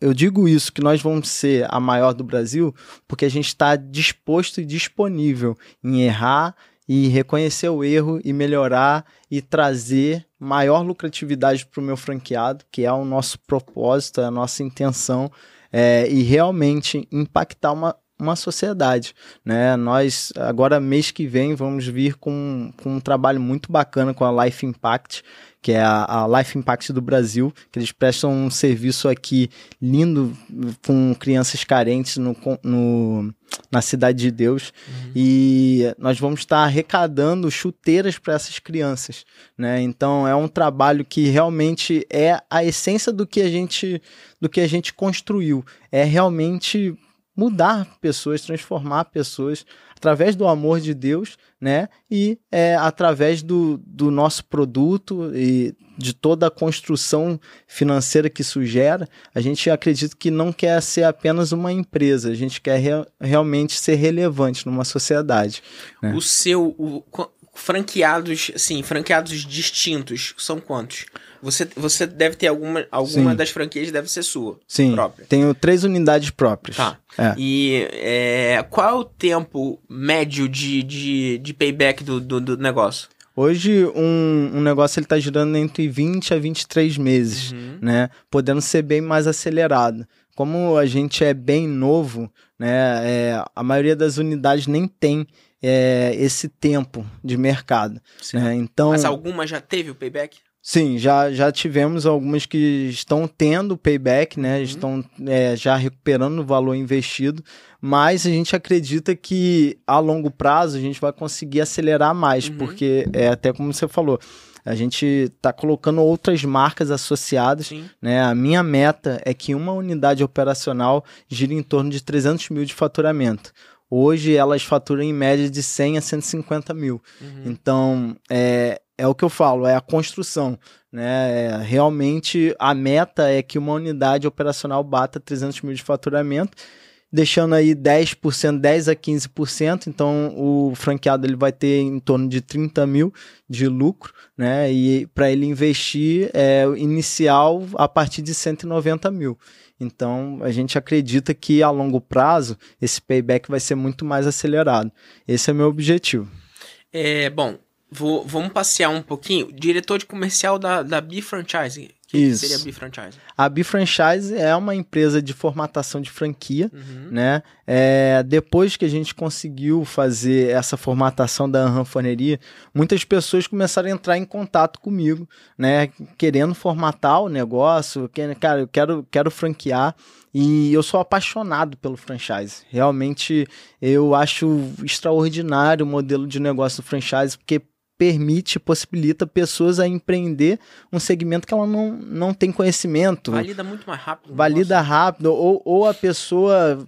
eu digo isso, que nós vamos ser a maior do Brasil, porque a gente está disposto e disponível em errar e reconhecer o erro e melhorar e trazer maior lucratividade para o meu franqueado, que é o nosso propósito, é a nossa intenção, é, e realmente impactar uma, uma sociedade, né? Nós agora mês que vem vamos vir com, com um trabalho muito bacana com a Life Impact, que é a, a, Life Impact do Brasil, que eles prestam um serviço aqui lindo com crianças carentes no, no na Cidade de Deus. Uhum. E nós vamos estar arrecadando chuteiras para essas crianças. Né? Então é um trabalho que realmente é a essência do que a gente, do que a gente construiu. É realmente mudar pessoas, transformar pessoas através do amor de Deus, né? E é, através do, do nosso produto e de toda a construção financeira que isso gera, a gente acredita que não quer ser apenas uma empresa, a gente quer re realmente ser relevante numa sociedade. Né? O seu. O, franqueados, sim, franqueados distintos, são quantos? Você, você deve ter alguma, alguma das franquias deve ser sua. Sim. Própria. Tenho três unidades próprias. Tá. É. E é, qual é o tempo médio de, de, de payback do, do, do negócio? Hoje, um, um negócio ele está girando entre 20 a 23 meses, uhum. né? Podendo ser bem mais acelerado. Como a gente é bem novo, né? É, a maioria das unidades nem tem é, esse tempo de mercado. Né? Então, Mas alguma já teve o payback? Sim, já, já tivemos algumas que estão tendo payback, né? Uhum. Estão é, já recuperando o valor investido, mas a gente acredita que a longo prazo a gente vai conseguir acelerar mais, uhum. porque é até como você falou, a gente está colocando outras marcas associadas. Sim. Né? A minha meta é que uma unidade operacional gire em torno de 300 mil de faturamento. Hoje elas faturam em média de 100 a 150 mil. Uhum. Então, é, é o que eu falo, é a construção. Né? É, realmente a meta é que uma unidade operacional bata 300 mil de faturamento, deixando aí 10%, 10 a 15%. Então o franqueado ele vai ter em torno de 30 mil de lucro, né? E para ele investir é inicial a partir de 190 mil. Então, a gente acredita que a longo prazo esse payback vai ser muito mais acelerado. Esse é meu objetivo. É, bom, vou, vamos passear um pouquinho. Diretor de comercial da, da B-Franchise. Que Isso. seria a B-Franchise? A B-Franchise é uma empresa de formatação de franquia, uhum. né? É, depois que a gente conseguiu fazer essa formatação da ranfoneria, muitas pessoas começaram a entrar em contato comigo, né? Querendo formatar o negócio, que, cara, eu quero, quero franquear. E eu sou apaixonado pelo franchise. Realmente eu acho extraordinário o modelo de negócio do franchise, porque permite, possibilita pessoas a empreender um segmento que ela não, não tem conhecimento. Valida muito mais rápido. Valida negócio. rápido, ou, ou a pessoa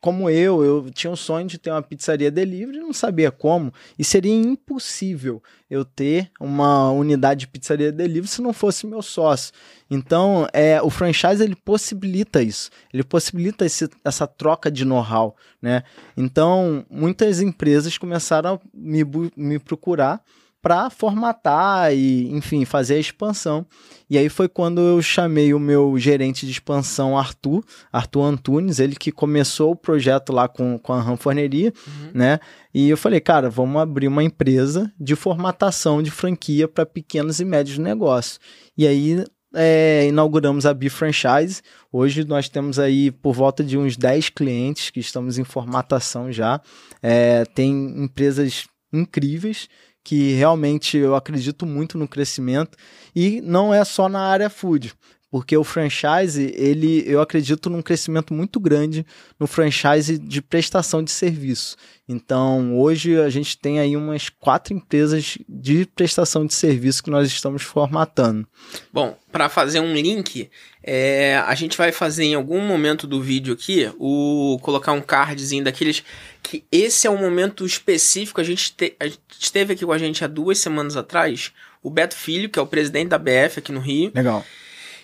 como eu, eu tinha um sonho de ter uma pizzaria delivery, não sabia como, e seria impossível eu ter uma unidade de pizzaria delivery se não fosse meu sócio. Então, é, o franchise ele possibilita isso, ele possibilita esse, essa troca de know-how, né? Então, muitas empresas começaram a me, me procurar para formatar e, enfim, fazer a expansão. E aí foi quando eu chamei o meu gerente de expansão, Arthur, Arthur Antunes, ele que começou o projeto lá com, com a Ranforneria, uhum. né? E eu falei, cara, vamos abrir uma empresa de formatação de franquia para pequenos e médios negócios. E aí é, inauguramos a B-Franchise. Hoje nós temos aí por volta de uns 10 clientes que estamos em formatação já. É, tem empresas incríveis que realmente eu acredito muito no crescimento e não é só na área food. Porque o franchise, ele, eu acredito num crescimento muito grande no franchise de prestação de serviço. Então, hoje a gente tem aí umas quatro empresas de prestação de serviço que nós estamos formatando. Bom, para fazer um link, é, a gente vai fazer em algum momento do vídeo aqui, o colocar um cardzinho daqueles que esse é um momento específico. A gente, te, a gente esteve aqui com a gente há duas semanas atrás, o Beto Filho, que é o presidente da BF aqui no Rio. Legal.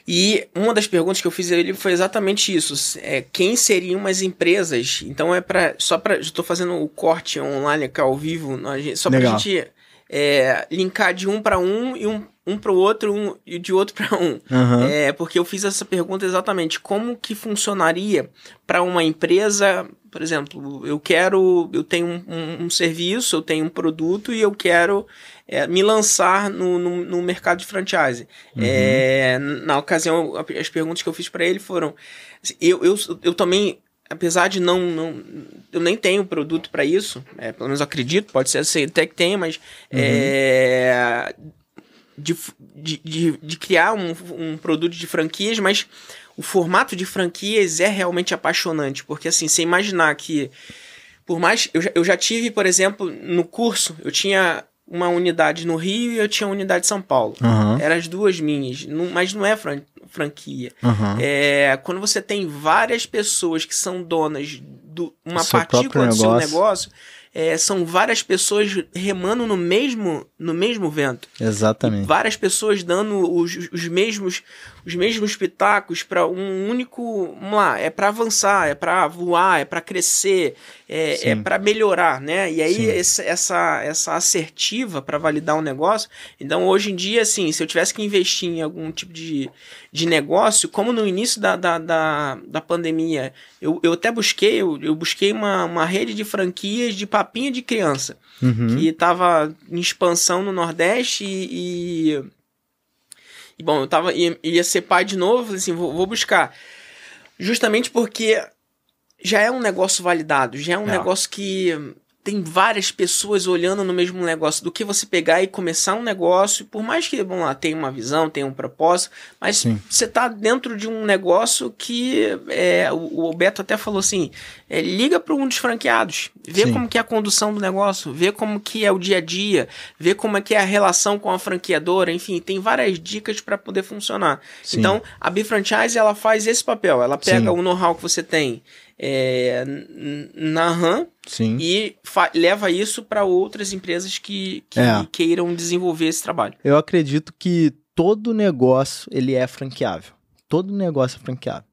E uma das perguntas que eu fiz a ele foi exatamente isso: é, quem seriam as empresas? Então é para só para estou fazendo o corte online aqui ao vivo, só para a gente é, linkar de um para um e um, um para o outro um, e de outro para um. Uhum. É, porque eu fiz essa pergunta exatamente como que funcionaria para uma empresa, por exemplo, eu quero, eu tenho um, um, um serviço, eu tenho um produto e eu quero é, me lançar no, no, no, mercado de franchise. Uhum. É, na ocasião, as perguntas que eu fiz para ele foram: assim, eu, eu, eu também, apesar de não, não eu nem tenho produto para isso, é, pelo menos acredito, pode ser assim, até que tenha, mas uhum. é, de, de, de, de, criar um, um produto de franquias, mas o formato de franquias é realmente apaixonante, porque assim, você imaginar que por mais eu já, eu já tive, por exemplo, no curso, eu tinha uma unidade no Rio e eu tinha uma unidade em São Paulo. Uhum. Eram as duas minhas, não, mas não é fran franquia. Uhum. É, quando você tem várias pessoas que são donas de uma partícula do seu negócio, é, são várias pessoas remando no mesmo, no mesmo vento. Exatamente. E várias pessoas dando os, os mesmos os mesmos pitacos para um único, vamos lá, é para avançar, é para voar, é para crescer, é, é para melhorar, né? E aí esse, essa essa assertiva para validar um negócio. Então hoje em dia, assim, se eu tivesse que investir em algum tipo de, de negócio, como no início da, da, da, da pandemia, eu, eu até busquei, eu, eu busquei uma, uma rede de franquias de papinha de criança uhum. que estava em expansão no Nordeste e, e e bom, eu tava, ia, ia ser pai de novo, falei assim, vou, vou, buscar. Justamente porque já é um negócio validado, já é um é. negócio que tem várias pessoas olhando no mesmo negócio do que você pegar e começar um negócio, por mais que, vamos lá, tenha uma visão, tenha um propósito, mas Sim. você está dentro de um negócio que é, o, o Beto até falou assim, é, liga para um dos franqueados, vê Sim. como que é a condução do negócio, vê como que é o dia a dia, vê como é que é a relação com a franqueadora, enfim, tem várias dicas para poder funcionar. Sim. Então, a B-Franchise, ela faz esse papel, ela pega o know-how que você tem, é, na RAM Sim. e leva isso para outras empresas que, que é. queiram desenvolver esse trabalho. Eu acredito que todo negócio ele é franqueável. Todo negócio é franqueável.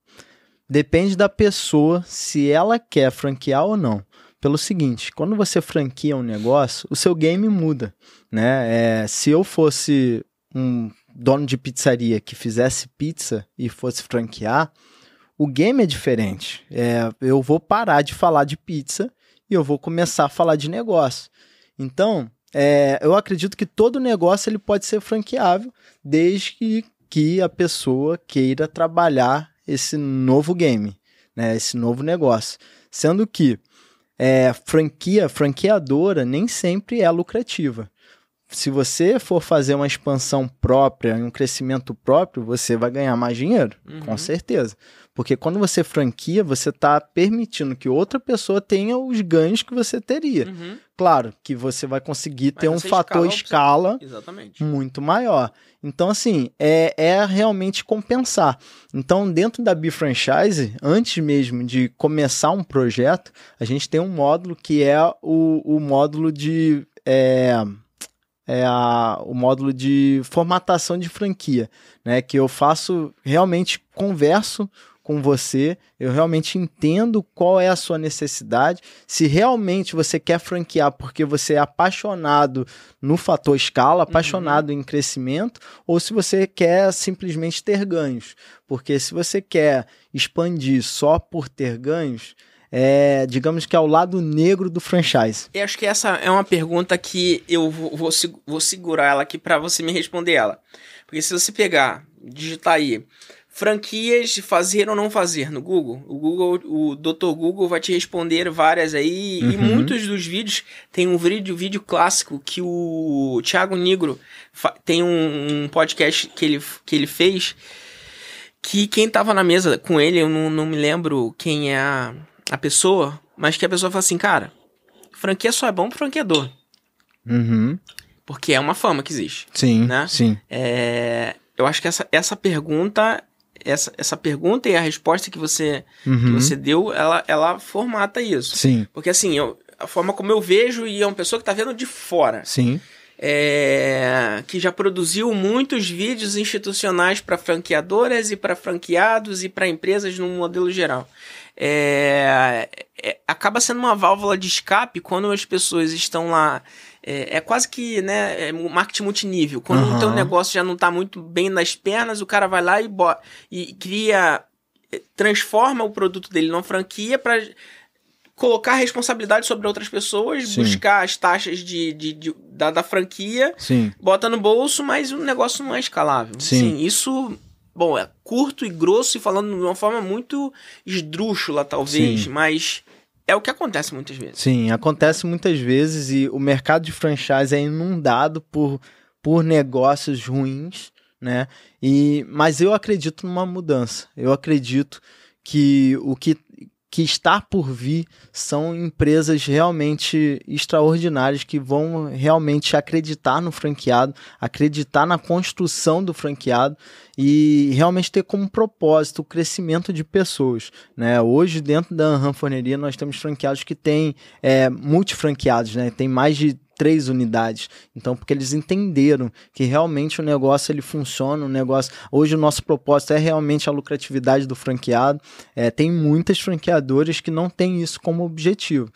Depende da pessoa se ela quer franquear ou não. Pelo seguinte, quando você franquia um negócio, o seu game muda, né? É, se eu fosse um dono de pizzaria que fizesse pizza e fosse franquear, o game é diferente. É, eu vou parar de falar de pizza e eu vou começar a falar de negócio. Então, é, eu acredito que todo negócio ele pode ser franqueável, desde que, que a pessoa queira trabalhar esse novo game, né, esse novo negócio. Sendo que é, franquia, franqueadora nem sempre é lucrativa. Se você for fazer uma expansão própria, um crescimento próprio, você vai ganhar mais dinheiro, uhum. com certeza. Porque quando você franquia, você está permitindo que outra pessoa tenha os ganhos que você teria. Uhum. Claro que você vai conseguir ter um fator escala, escala muito maior. Então, assim, é, é realmente compensar. Então, dentro da B-Franchise, antes mesmo de começar um projeto, a gente tem um módulo que é o, o módulo de. É, é a, o módulo de formatação de franquia, né? Que eu faço realmente converso com você, eu realmente entendo qual é a sua necessidade. Se realmente você quer franquear porque você é apaixonado no fator escala, apaixonado uhum. em crescimento, ou se você quer simplesmente ter ganhos. Porque se você quer expandir só por ter ganhos, é, digamos que é o lado negro do franchise? Eu acho que essa é uma pergunta que eu vou, vou, vou segurar ela aqui para você me responder ela. Porque se você pegar, digitar aí franquias fazer ou não fazer no Google. O Google, o Dr. Google vai te responder várias aí uhum. e muitos dos vídeos tem um vídeo, vídeo clássico que o Thiago Negro tem um, um, podcast que ele, que ele fez que quem tava na mesa com ele, eu não, não me lembro quem é a, a pessoa, mas que a pessoa fala assim, cara, franquia só é bom pro franqueador. Uhum. Porque é uma fama que existe. Sim, Né? sim. É, eu acho que essa, essa pergunta, essa, essa pergunta e a resposta que você, que Uhum. você deu, ela, ela formata isso. Sim, Porque assim, eu- a forma como eu vejo e é uma pessoa que tá vendo de fora, sim. é, que já produziu muitos vídeos institucionais para franqueadoras e para franqueados e para empresas no modelo geral. É, é, acaba sendo uma válvula de escape quando as pessoas estão lá. É, é quase que né, é marketing multinível. Quando o teu negócio já não está muito bem nas pernas, o cara vai lá e, e cria. é, transforma o produto dele numa franquia para colocar responsabilidade sobre outras pessoas, Sim. buscar as taxas de, de- de- da, da franquia, Sim. bota no bolso, mas o negócio não é escalável. Sim. Assim, isso, bom, é curto e grosso e falando de uma forma muito esdrúxula, talvez, Sim. mas é o que acontece muitas vezes. Sim, acontece muitas vezes e o mercado de franchise é inundado por, por negócios ruins, né? E, mas eu acredito numa mudança. Eu acredito que o que, que está por vir são empresas realmente extraordinárias que vão realmente acreditar no franqueado, acreditar na construção do franqueado e realmente ter como propósito o crescimento de pessoas. Né? Hoje, dentro da Anham Forneria, nós temos franqueados que têm é, multifranqueados, né? tem mais de três unidades. Então, porque eles entenderam que realmente o negócio ele funciona, o negócio. Hoje o nosso propósito é realmente a lucratividade do franqueado. É, tem muitas franqueadoras que não têm isso como objetivo.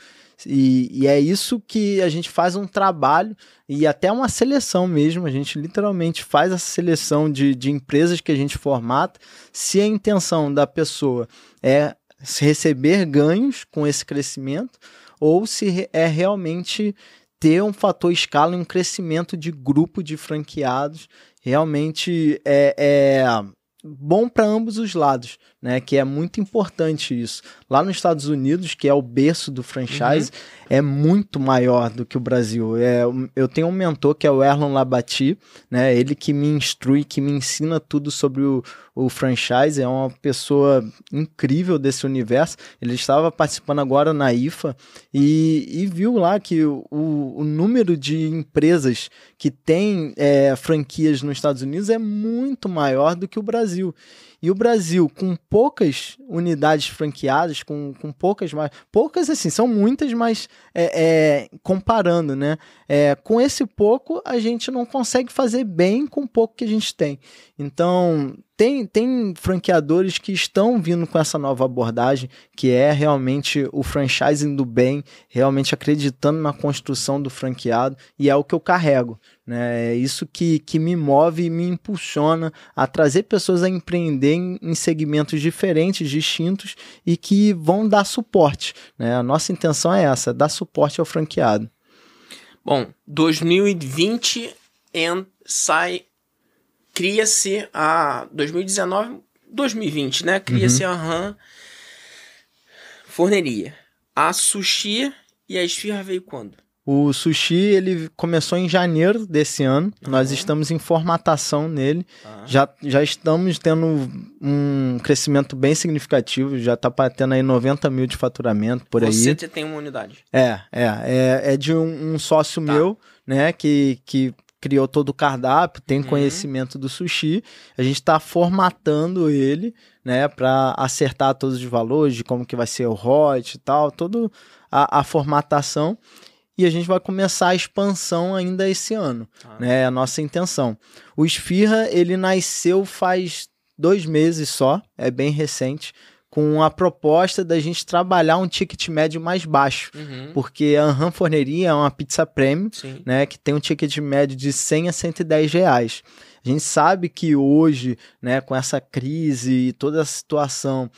E, e é isso que a gente faz um trabalho e até uma seleção mesmo. A gente literalmente faz essa seleção de, de empresas que a gente formata. Se a intenção da pessoa é receber ganhos com esse crescimento, ou se é realmente ter um fator escala e um crescimento de grupo de franqueados realmente é, é bom para ambos os lados, né? Que é muito importante isso. Lá nos Estados Unidos, que é o berço do franchise, é muito maior do que o Brasil. É, eu tenho um mentor que é o Erlon Labati, né? Ele que me instrui, que me ensina tudo sobre o, o franchise. É uma pessoa incrível desse universo. Ele estava participando agora na IFA e, e viu lá que o, o número de empresas que tem é, franquias nos Estados Unidos é muito maior do que o Brasil. E o Brasil, com poucas unidades franqueadas, com, com poucas mais. Poucas, assim, são muitas, mas é, é, comparando, né? É, com esse pouco, a gente não consegue fazer bem com o pouco que a gente tem. Então, tem, tem franqueadores que estão vindo com essa nova abordagem, que é realmente o franchising do bem, realmente acreditando na construção do franqueado, e é o que eu carrego. Né? É isso que, que me move e me impulsiona a trazer pessoas a empreender em, em segmentos diferentes, distintos, e que vão dar suporte. Né? A nossa intenção é essa, dar suporte ao franqueado. Bom, 2020 en- sai. Cria-se a. 2019. 2020, né? Cria-se a RAM Forneria. A Sushi e a Esfirra veio quando? O sushi ele começou em janeiro desse ano. Nós Uhum. estamos em formatação nele. Tá. Já, já estamos tendo um crescimento bem significativo. Já está batendo aí 90 mil de faturamento por Você aí. te- tem uma unidade. É, é, é, é de um, um sócio Tá. meu, né, que, que criou todo o cardápio, tem Uhum. conhecimento do sushi. A gente está formatando ele, né, para acertar todos os valores de como que vai ser o hot e tal, toda a, a formatação. E a gente vai começar a expansão ainda esse ano, Tá. né, é a nossa intenção. O Esfirra, ele nasceu faz dois meses só, é bem recente, com a proposta da gente trabalhar um ticket médio mais baixo Uhum. porque a Anham Forneria é uma pizza premium, Sim. né, que tem um ticket médio de 100 a 110 reais. A gente sabe que hoje, né, com essa crise e toda a situação,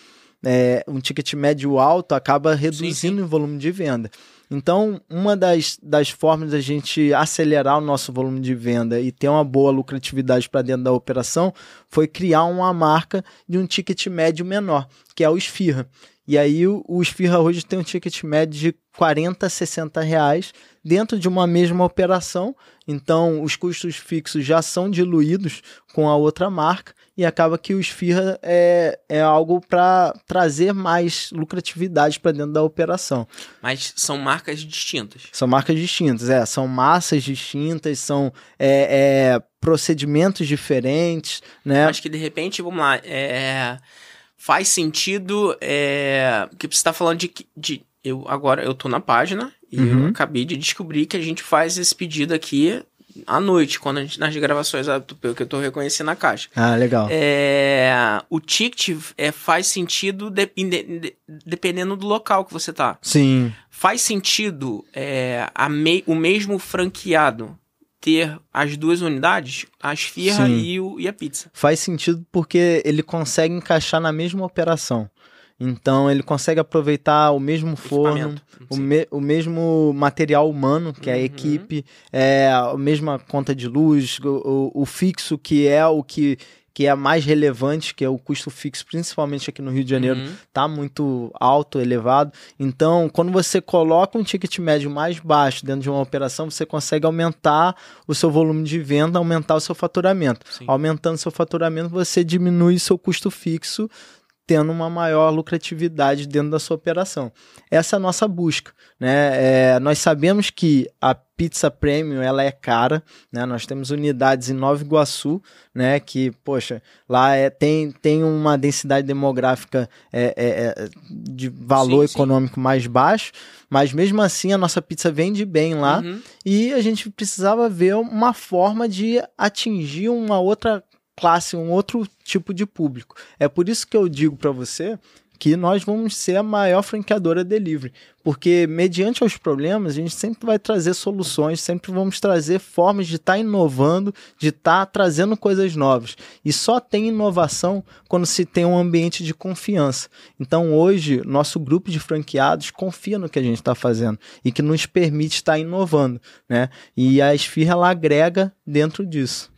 é, um ticket médio alto acaba reduzindo sim. o volume de venda. Então, uma das, das formas da gente acelerar o nosso volume de venda e ter uma boa lucratividade para dentro da operação foi criar uma marca de um ticket médio menor, que é o Esfirra. E aí o, o esfirra hoje tem um ticket médio de 40, 60 reais dentro de uma mesma operação. Então, os custos fixos já são diluídos com a outra marca e acaba que o esfirra é, é algo para trazer mais lucratividade para dentro da operação. Mas são marcas distintas. São marcas distintas, é. São massas distintas, são é, é, procedimentos diferentes, né? Acho que de repente, vamos lá, é, faz sentido é, que você está falando de, de eu agora eu tô na página e uhum. eu acabei de descobrir que a gente faz esse pedido aqui à noite, quando a gente, nas gravações, ah, pelo que eu tô reconhecendo na caixa. Ah, legal. É, o ticket é, faz sentido de, de, dependendo do local que você tá. Sim. Faz sentido é, a o mesmo franqueado ter as duas unidades, a esfirra e, o, e a pizza. Faz sentido porque ele consegue encaixar na mesma operação. Então ele consegue aproveitar o mesmo forno, o, me, o mesmo material humano, que é a uhum. equipe, é, a mesma conta de luz, o, o, o fixo, que é o que que é mais relevante, que é o custo fixo, principalmente aqui no Rio de Janeiro, uhum. tá muito alto, elevado. Então, quando você coloca um ticket médio mais baixo dentro de uma operação, você consegue aumentar o seu volume de venda, aumentar o seu faturamento. Sim. Aumentando seu faturamento, você diminui seu custo fixo tendo uma maior lucratividade dentro da sua operação. Essa é a nossa busca. Né? É, nós sabemos que a pizza premium ela é cara, né? Nós temos unidades em Nova Iguaçu, né? Que, poxa, lá é, tem, tem uma densidade demográfica é, é, é de valor sim, econômico sim. mais baixo, mas mesmo assim a nossa pizza vende bem lá uhum. e a gente precisava ver uma forma de atingir uma outra classe, um outro tipo de público. É por isso que eu digo para você que nós vamos ser a maior franqueadora delivery, porque mediante os problemas a gente sempre vai trazer soluções, sempre vamos trazer formas de estar tá inovando, de estar tá trazendo coisas novas. E só tem inovação quando se tem um ambiente de confiança. Então hoje nosso grupo de franqueados confia no que a gente está fazendo e que nos permite estar tá inovando, né? E a Esfirra ela agrega dentro disso.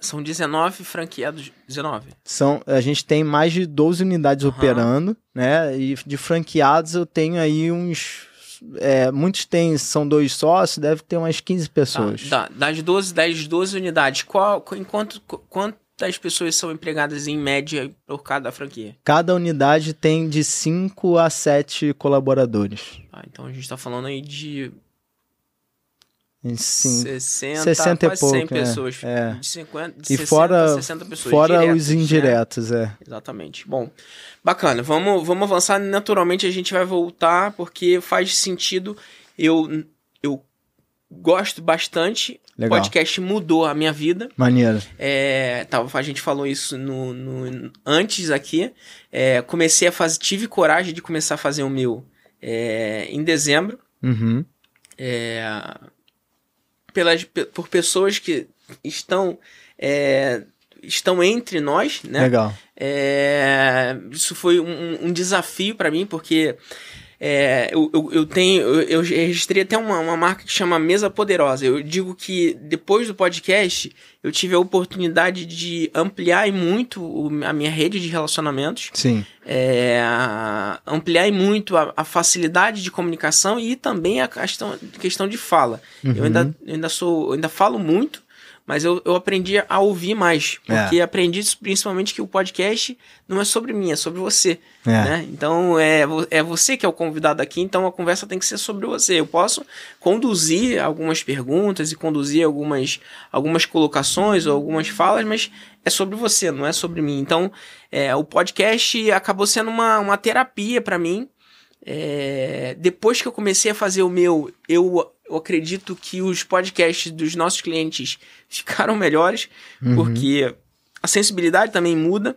São 19 franqueados, 19? São, a gente tem mais de 12 unidades uhum. operando, né? E de franqueados eu tenho aí uns é, muitos têm, são dois sócios, deve ter umas 15 pessoas. Tá, das 12, das 12 unidades, qual, enquanto, quantas pessoas são empregadas em média por cada franquia? Cada unidade tem de 5 a 7 colaboradores. Ah, então a gente está falando aí de Sim. 60, 60 e pouco, 100 pessoas. É. De 50, de e 60 fora, 60 pessoas. Fora diretas, os né? indiretos, né? é. Exatamente. Bom, bacana. Vamos, vamos avançar. Naturalmente a gente vai voltar porque faz sentido. Eu, eu gosto bastante. Legal. O podcast mudou a minha vida. Maneiro. É, tá, a gente falou isso no, no antes aqui. É, comecei a fazer. Tive coragem de começar a fazer o meu é, em dezembro. Uhum. É, pelas, por pessoas que estão é, estão entre nós, né? Legal. É, isso foi um, um desafio para mim, porque é, eu, eu, eu, tenho. Eu, eu registrei até uma, uma marca que chama Mesa Poderosa. Eu digo que depois do podcast eu tive a oportunidade de ampliar muito a minha rede de relacionamentos. Sim. É, ampliar muito a, a, facilidade de comunicação e também a questão, questão de fala. Uhum. Eu, ainda, eu ainda sou. Eu ainda falo muito mas eu, eu aprendi a ouvir mais. Porque é. aprendi principalmente que o podcast não é sobre mim, é sobre você. É. Né? Então é, é você que é o convidado aqui, então a conversa tem que ser sobre você. Eu posso conduzir algumas perguntas e conduzir algumas, algumas colocações ou algumas falas, mas é sobre você, não é sobre mim. Então é, o podcast acabou sendo uma, uma terapia para mim. É, depois que eu comecei a fazer o meu, eu eu acredito que os podcasts dos nossos clientes ficaram melhores, uhum. porque a sensibilidade também muda.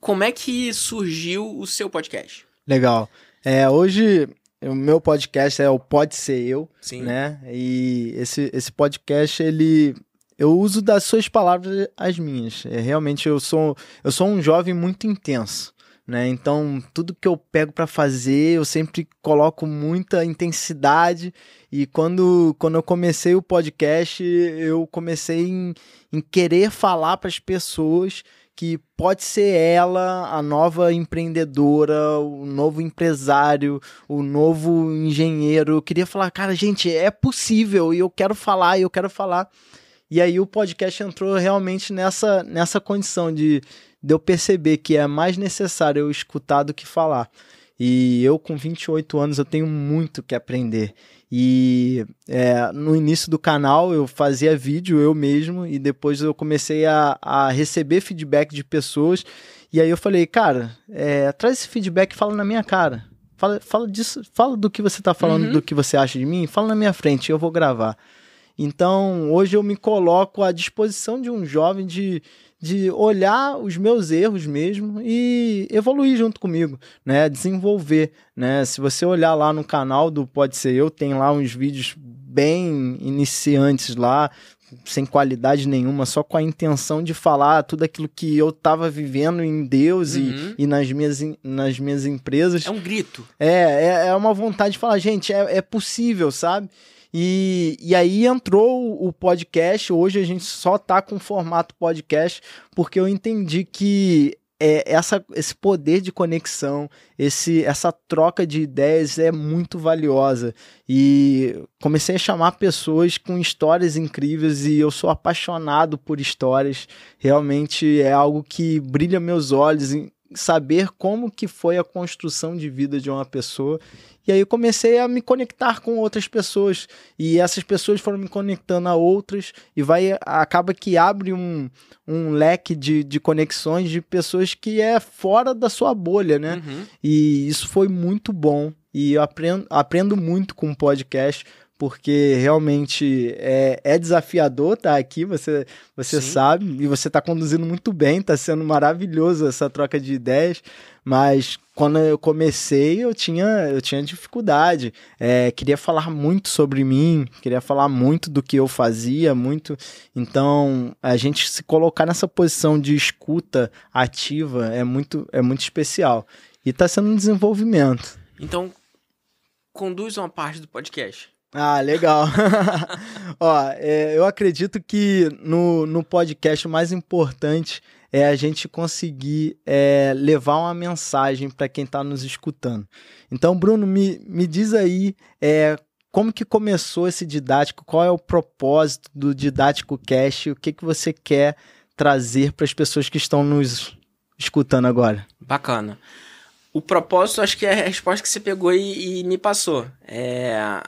Como é que surgiu o seu podcast? Legal. É, hoje o meu podcast é o Pode Ser Eu, Sim. né? E esse, esse podcast, ele... Eu uso das suas palavras as minhas. É, realmente, eu sou, eu sou um jovem muito intenso né? Então, tudo que eu pego para fazer, eu sempre coloco muita intensidade. E quando, quando eu comecei o podcast, eu comecei em, em querer falar para as pessoas que pode ser ela a nova empreendedora, o novo empresário, o novo engenheiro. Eu queria falar, cara, gente, é possível e eu quero falar, e eu quero falar. E aí o podcast entrou realmente nessa, nessa condição de, de eu perceber que é mais necessário eu escutar do que falar. E eu, com 28 anos, eu tenho muito que aprender. E é, no início do canal eu fazia vídeo eu mesmo, e depois eu comecei a, a receber feedback de pessoas. E aí eu falei, cara, é, traz esse feedback e fala na minha cara. Fala, fala disso, fala do que você está falando, uhum. do que você acha de mim, fala na minha frente, eu vou gravar. Então, hoje eu me coloco à disposição de um jovem de, de olhar os meus erros mesmo e evoluir junto comigo, né? Desenvolver, né? Se você olhar lá no canal do Pode Ser Eu, tem lá uns vídeos bem iniciantes lá, sem qualidade nenhuma, só com a intenção de falar tudo aquilo que eu estava vivendo em Deus uhum. e, e nas, minhas, nas minhas empresas. É um grito. É, é, é uma vontade de falar, gente, é, é possível, sabe? E, e aí entrou o podcast. Hoje a gente só tá com formato podcast porque eu entendi que é, essa, esse poder de conexão, esse, essa troca de ideias é muito valiosa. E comecei a chamar pessoas com histórias incríveis e eu sou apaixonado por histórias. Realmente é algo que brilha meus olhos em saber como que foi a construção de vida de uma pessoa e aí eu comecei a me conectar com outras pessoas. E essas pessoas foram me conectando a outras. E vai acaba que abre um, um leque de, de conexões de pessoas que é fora da sua bolha, né? Uhum. E isso foi muito bom. E eu aprendo, aprendo muito com o podcast porque realmente é, é desafiador estar tá aqui, você, você sabe, e você está conduzindo muito bem, está sendo maravilhoso essa troca de ideias, mas quando eu comecei eu tinha, eu tinha dificuldade, é, queria falar muito sobre mim, queria falar muito do que eu fazia, muito, então a gente se colocar nessa posição de escuta ativa é muito, é muito especial, e está sendo um desenvolvimento. Então, conduz uma parte do podcast. Ah, legal. Ó, é, eu acredito que no, no podcast o mais importante é a gente conseguir é, levar uma mensagem para quem está nos escutando. Então, Bruno, me, me diz aí é, como que começou esse didático, qual é o propósito do Didático Cast, o que, que você quer trazer para as pessoas que estão nos escutando agora? Bacana. O propósito, acho que é a resposta que você pegou e, e me passou. É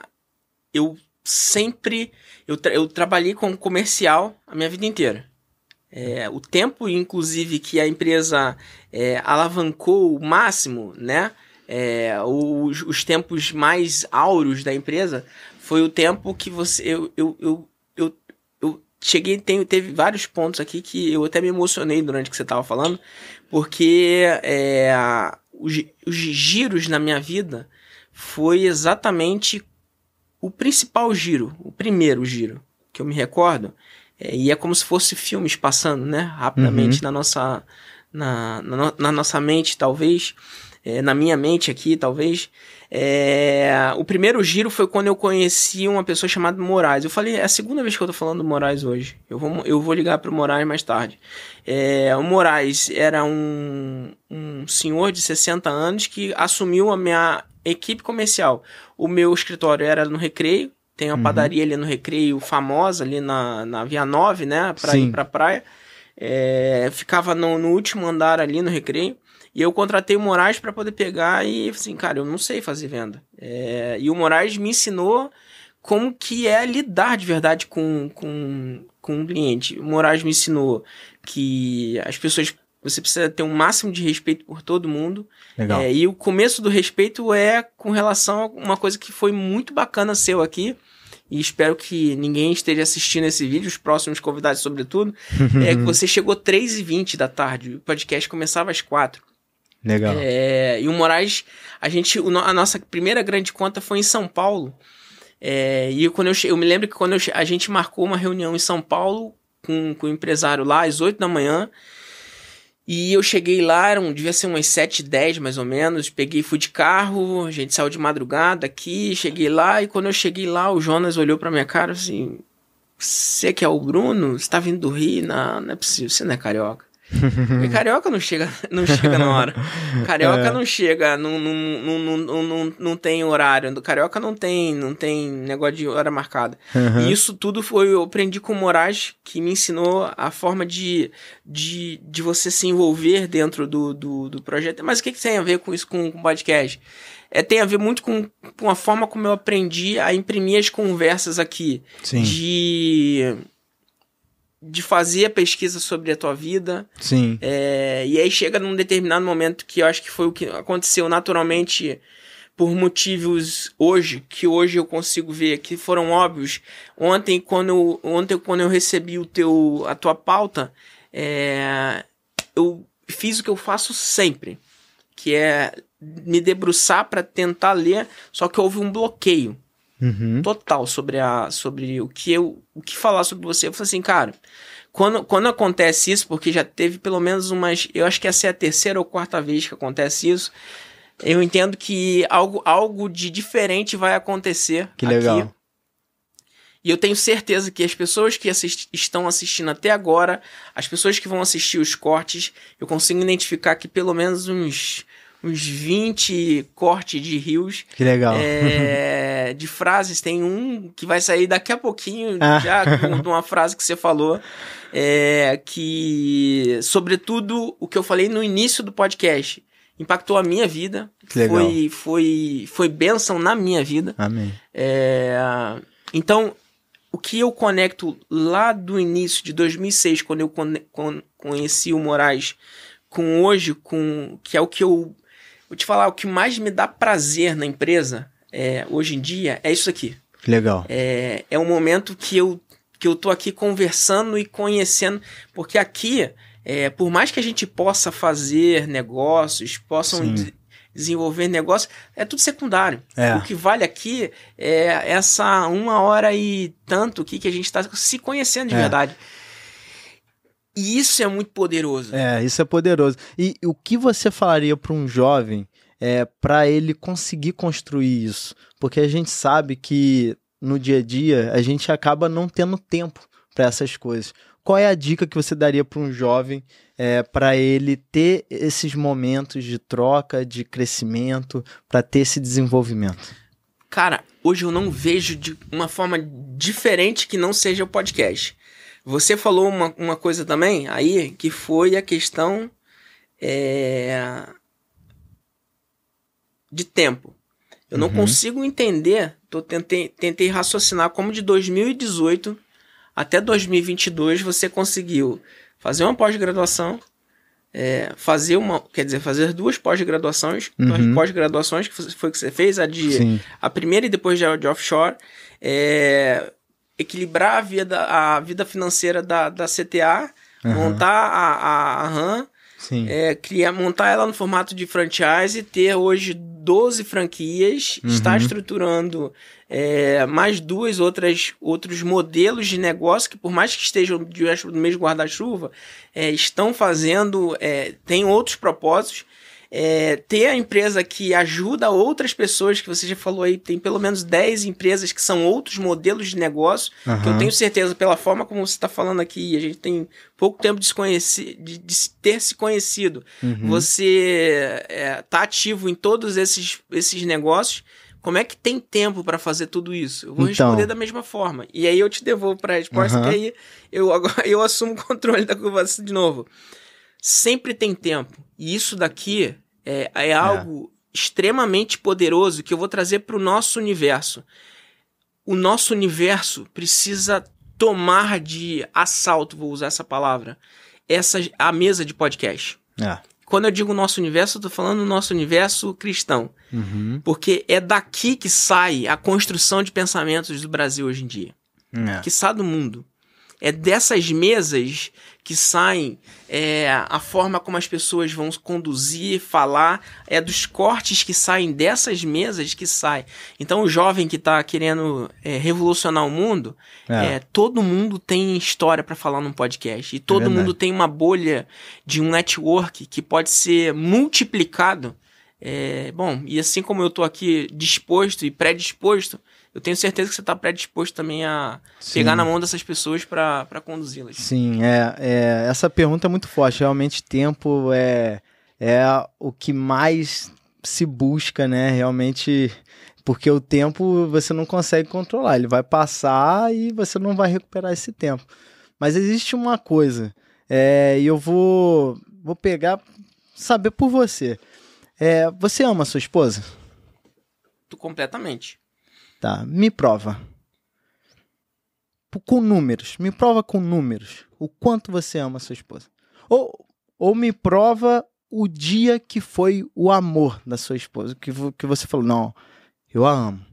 eu sempre. Eu, tra eu trabalhei com comercial a minha vida inteira. É, o tempo, inclusive, que a empresa é, alavancou o máximo, né? É, os, os, tempos mais áureos da empresa foi o tempo que você. Eu, eu, eu, eu, eu cheguei, tenho, teve vários pontos aqui que eu até me emocionei durante que você estava falando, porque é, os, os giros na minha vida foi exatamente o principal giro, o primeiro giro que eu me recordo, é, e é como se fosse filmes passando, né, rapidamente uhum. na nossa na, na, na, nossa mente, talvez, é, na minha mente aqui, talvez. É, o primeiro giro foi quando eu conheci uma pessoa chamada Moraes. Eu falei, é a segunda vez que eu tô falando do Moraes hoje. Eu vou, eu vou ligar pro Moraes mais tarde. É, o Moraes era um, um senhor de 60 anos que assumiu a minha equipe comercial. O meu escritório era no Recreio, tem uma uhum. padaria ali no Recreio famosa, ali na, na Via 9, né? Pra Sim. ir pra praia. É, ficava no, no, último andar ali no Recreio. E eu contratei o Moraes para poder pegar e assim, cara, eu não sei fazer venda. É, e o Moraes me ensinou como que é lidar de verdade com, com, com um cliente. O Moraes me ensinou que as pessoas você precisa ter um máximo de respeito por todo mundo. Legal. É, e o começo do respeito é com relação a uma coisa que foi muito bacana seu aqui. E espero que ninguém esteja assistindo esse vídeo, os próximos convidados, sobretudo. é que você chegou 3h20 da tarde. O podcast começava às 4 Legal. É, e o Moraes, a gente, a nossa primeira grande conta foi em São Paulo. É, e quando eu, eu me lembro que quando eu, a gente marcou uma reunião em São Paulo com, com o empresário lá às 8 da manhã. E eu cheguei lá, eram, devia ser umas 7, 10 mais ou menos. Peguei, fui de carro, a gente saiu de madrugada aqui, cheguei lá. E quando eu cheguei lá, o Jonas olhou pra minha cara assim: Você que é o Bruno? Você tá vindo do Rio? Não, não é possível, você não é carioca. Porque carioca não chega, não chega na hora. Carioca é. não chega, não, não, não, não, não, não tem horário. Carioca não tem, não tem negócio de hora marcada. Uhum. E isso tudo foi, eu aprendi com o Moraes, que me ensinou a forma de, de, de você se envolver dentro do, do, do projeto. Mas o que, que tem a ver com isso com o podcast? É, tem a ver muito com, com a forma como eu aprendi a imprimir as conversas aqui. Sim. De de fazer a pesquisa sobre a tua vida. Sim. É, e aí chega num determinado momento que eu acho que foi o que aconteceu naturalmente por motivos hoje, que hoje eu consigo ver que foram óbvios. Ontem, quando eu, ontem, quando eu recebi o teu, a tua pauta, é, eu fiz o que eu faço sempre, que é me debruçar para tentar ler, só que houve um bloqueio uhum. total sobre, a, sobre o que eu o que falar sobre você. Eu falei assim, cara, quando, quando acontece isso, porque já teve pelo menos umas. Eu acho que essa é a terceira ou quarta vez que acontece isso. Eu entendo que algo, algo de diferente vai acontecer. Que legal. Aqui. E eu tenho certeza que as pessoas que assist estão assistindo até agora, as pessoas que vão assistir os cortes, eu consigo identificar que pelo menos uns uns 20 cortes de rios. Que legal. É, de frases. Tem um que vai sair daqui a pouquinho, ah. já de uma frase que você falou. É, que, sobretudo, o que eu falei no início do podcast impactou a minha vida. Que legal. Foi, foi, foi bênção na minha vida. Amém. É, então, o que eu conecto lá do início de 2006, quando eu conheci o Moraes, com hoje, com que é o que eu Vou te falar, o que mais me dá prazer na empresa é, hoje em dia é isso aqui. Legal. É, é um momento que eu, que eu tô aqui conversando e conhecendo, porque aqui, é, por mais que a gente possa fazer negócios, possam desenvolver negócios, é tudo secundário. É. O que vale aqui é essa uma hora e tanto aqui que a gente está se conhecendo de é. verdade. E isso é muito poderoso. É, isso é poderoso. E o que você falaria para um jovem é, para ele conseguir construir isso? Porque a gente sabe que no dia a dia a gente acaba não tendo tempo para essas coisas. Qual é a dica que você daria para um jovem é, para ele ter esses momentos de troca, de crescimento, para ter esse desenvolvimento? Cara, hoje eu não vejo de uma forma diferente que não seja o podcast. Você falou uma, uma coisa também aí, que foi a questão é, de tempo. Eu não uhum. consigo entender, tô, tentei, tentei raciocinar como de 2018 até 2022 você conseguiu fazer uma pós-graduação, é, fazer uma, quer dizer, fazer duas pós-graduações, uhum. duas pós-graduações que foi que você fez, a de Sim. a primeira e depois de, de offshore, é, equilibrar a vida, a vida financeira da, da CTA, uhum. montar a, a, a RAM, é, criar, montar ela no formato de franchise, ter hoje 12 franquias, uhum. estar estruturando é, mais duas outras outros modelos de negócio que por mais que estejam debaixo do mesmo guarda-chuva, é, estão fazendo, é, tem outros propósitos é, ter a empresa que ajuda outras pessoas, que você já falou aí, tem pelo menos 10 empresas que são outros modelos de negócio, uhum. que eu tenho certeza, pela forma como você está falando aqui, a gente tem pouco tempo de, se de, de ter se conhecido, uhum. você é, tá ativo em todos esses, esses negócios, como é que tem tempo para fazer tudo isso? Eu vou então... responder da mesma forma. E aí eu te devolvo para a resposta, uhum. que aí eu, agora, eu assumo o controle da conversa de novo. Sempre tem tempo. E isso daqui é, é algo é. extremamente poderoso que eu vou trazer para o nosso universo. O nosso universo precisa tomar de assalto, vou usar essa palavra, essa a mesa de podcast. É. Quando eu digo nosso universo, eu tô falando nosso universo cristão. Uhum. Porque é daqui que sai a construção de pensamentos do Brasil hoje em dia. É. Que sai do mundo. É dessas mesas que saem é, a forma como as pessoas vão conduzir, falar, é dos cortes que saem dessas mesas que sai. Então o jovem que está querendo é, revolucionar o mundo, é. é todo mundo tem história para falar num podcast e todo mundo tem uma bolha de um network que pode ser multiplicado. É, bom, e assim como eu estou aqui disposto e predisposto, eu tenho certeza que você está predisposto também a Sim. pegar na mão dessas pessoas para conduzi-las. Sim, é, é, essa pergunta é muito forte. Realmente, tempo é, é o que mais se busca, né? Realmente, porque o tempo você não consegue controlar, ele vai passar e você não vai recuperar esse tempo. Mas existe uma coisa, é, e eu vou, vou pegar, saber por você. É, você ama a sua esposa? Tu completamente. Tá, me prova. Com números, me prova com números o quanto você ama sua esposa. Ou, ou me prova o dia que foi o amor da sua esposa, que, que você falou, não, eu a amo.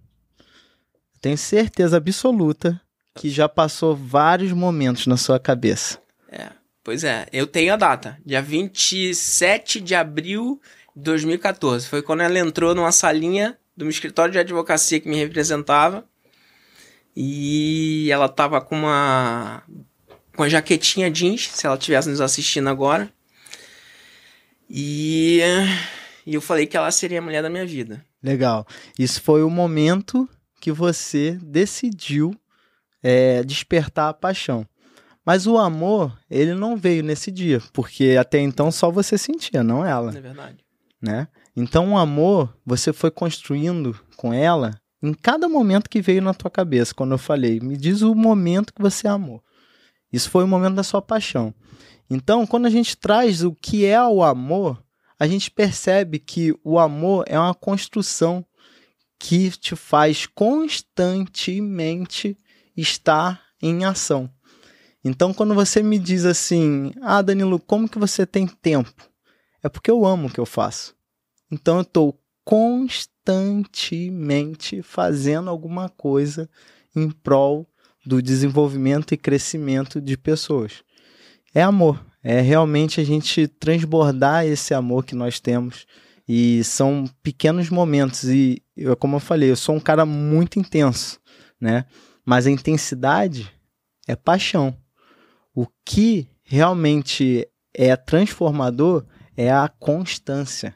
Tenho certeza absoluta que já passou vários momentos na sua cabeça. É, pois é, eu tenho a data, dia 27 de abril 2014. Foi quando ela entrou numa salinha do meu escritório de advocacia que me representava. E ela tava com uma com a jaquetinha jeans, se ela estivesse nos assistindo agora. E, e eu falei que ela seria a mulher da minha vida. Legal. Isso foi o momento que você decidiu é, despertar a paixão. Mas o amor, ele não veio nesse dia, porque até então só você sentia, não ela. É verdade né? Então o amor você foi construindo com ela em cada momento que veio na tua cabeça, quando eu falei, me diz o momento que você amou. Isso foi o momento da sua paixão. Então, quando a gente traz o que é o amor, a gente percebe que o amor é uma construção que te faz constantemente estar em ação. Então, quando você me diz assim: "Ah, Danilo, como que você tem tempo?" é porque eu amo o que eu faço. Então eu estou constantemente fazendo alguma coisa em prol do desenvolvimento e crescimento de pessoas. É amor, é realmente a gente transbordar esse amor que nós temos. E são pequenos momentos. E, eu, como eu falei, eu sou um cara muito intenso, né? Mas a intensidade é paixão. O que realmente é transformador é a constância.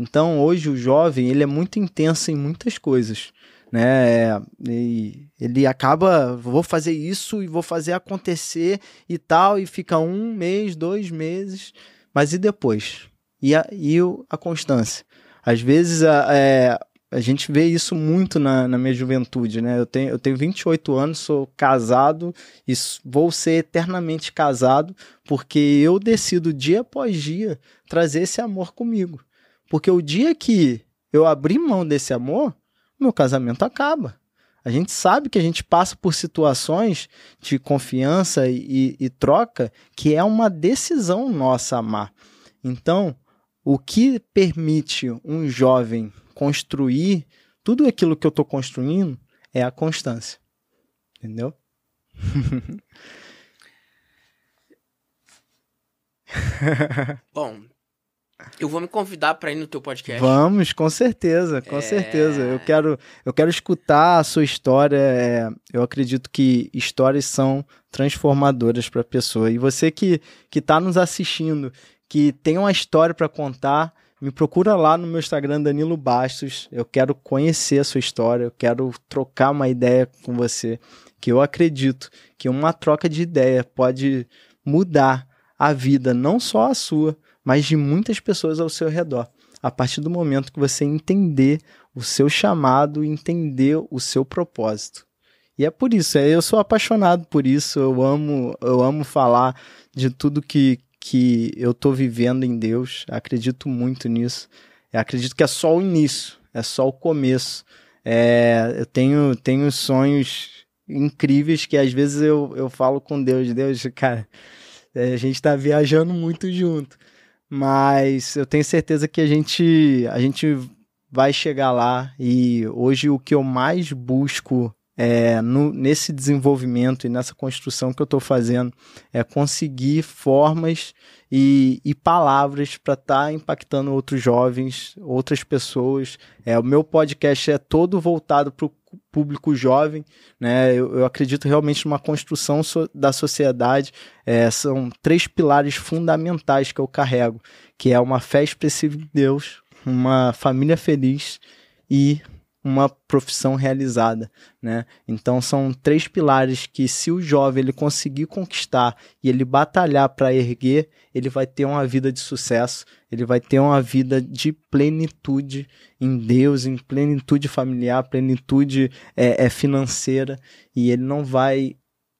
Então, hoje o jovem, ele é muito intenso em muitas coisas, né? E ele acaba, vou fazer isso e vou fazer acontecer e tal, e fica um mês, dois meses, mas e depois? E a, e a constância? Às vezes, a, é, a gente vê isso muito na, na, minha juventude, né? Eu tenho, eu tenho 28 anos, sou casado e vou ser eternamente casado porque eu decido dia após dia trazer esse amor comigo. Porque o dia que eu abrir mão desse amor, meu casamento acaba. A gente sabe que a gente passa por situações de confiança e, e troca que é uma decisão nossa amar. Então, o que permite um jovem construir tudo aquilo que eu estou construindo é a constância. Entendeu? Bom, eu vou me convidar para ir no teu podcast. Vamos, com certeza, com é... certeza. Eu quero, eu quero escutar a sua história. É, eu acredito que histórias são transformadoras para a pessoa. E você que que está nos assistindo, que tem uma história para contar, me procura lá no meu Instagram, Danilo Bastos. Eu quero conhecer a sua história, eu quero trocar uma ideia com você, que eu acredito que uma troca de ideia pode mudar a vida, não só a sua, mas de muitas pessoas ao seu redor. A partir do momento que você entender o seu chamado, entender o seu propósito. E é por isso, é, eu sou apaixonado por isso, eu amo, eu amo falar de tudo que, que eu estou vivendo em Deus, acredito muito nisso. Eu acredito que é só o início, é só o começo. É, eu tenho, tenho sonhos incríveis que às vezes eu, eu falo com Deus, Deus, cara, é, a gente está viajando muito junto, mas eu tenho certeza que a gente, a gente vai chegar lá e hoje o que eu mais busco é, no, nesse desenvolvimento e nessa construção que eu estou fazendo é conseguir formas e, e palavras para estar tá impactando outros jovens, outras pessoas. É, o meu podcast é todo voltado para o público jovem, né? Eu, eu, acredito realmente numa construção so, da sociedade. É, são três pilares fundamentais que eu carrego, que é uma fé expressiva em Deus, uma família feliz e uma profissão realizada, né? Então são três pilares que se o jovem ele conseguir conquistar e ele batalhar para erguer, ele vai ter uma vida de sucesso, ele vai ter uma vida de plenitude em Deus, em plenitude familiar, plenitude é, é financeira e ele não vai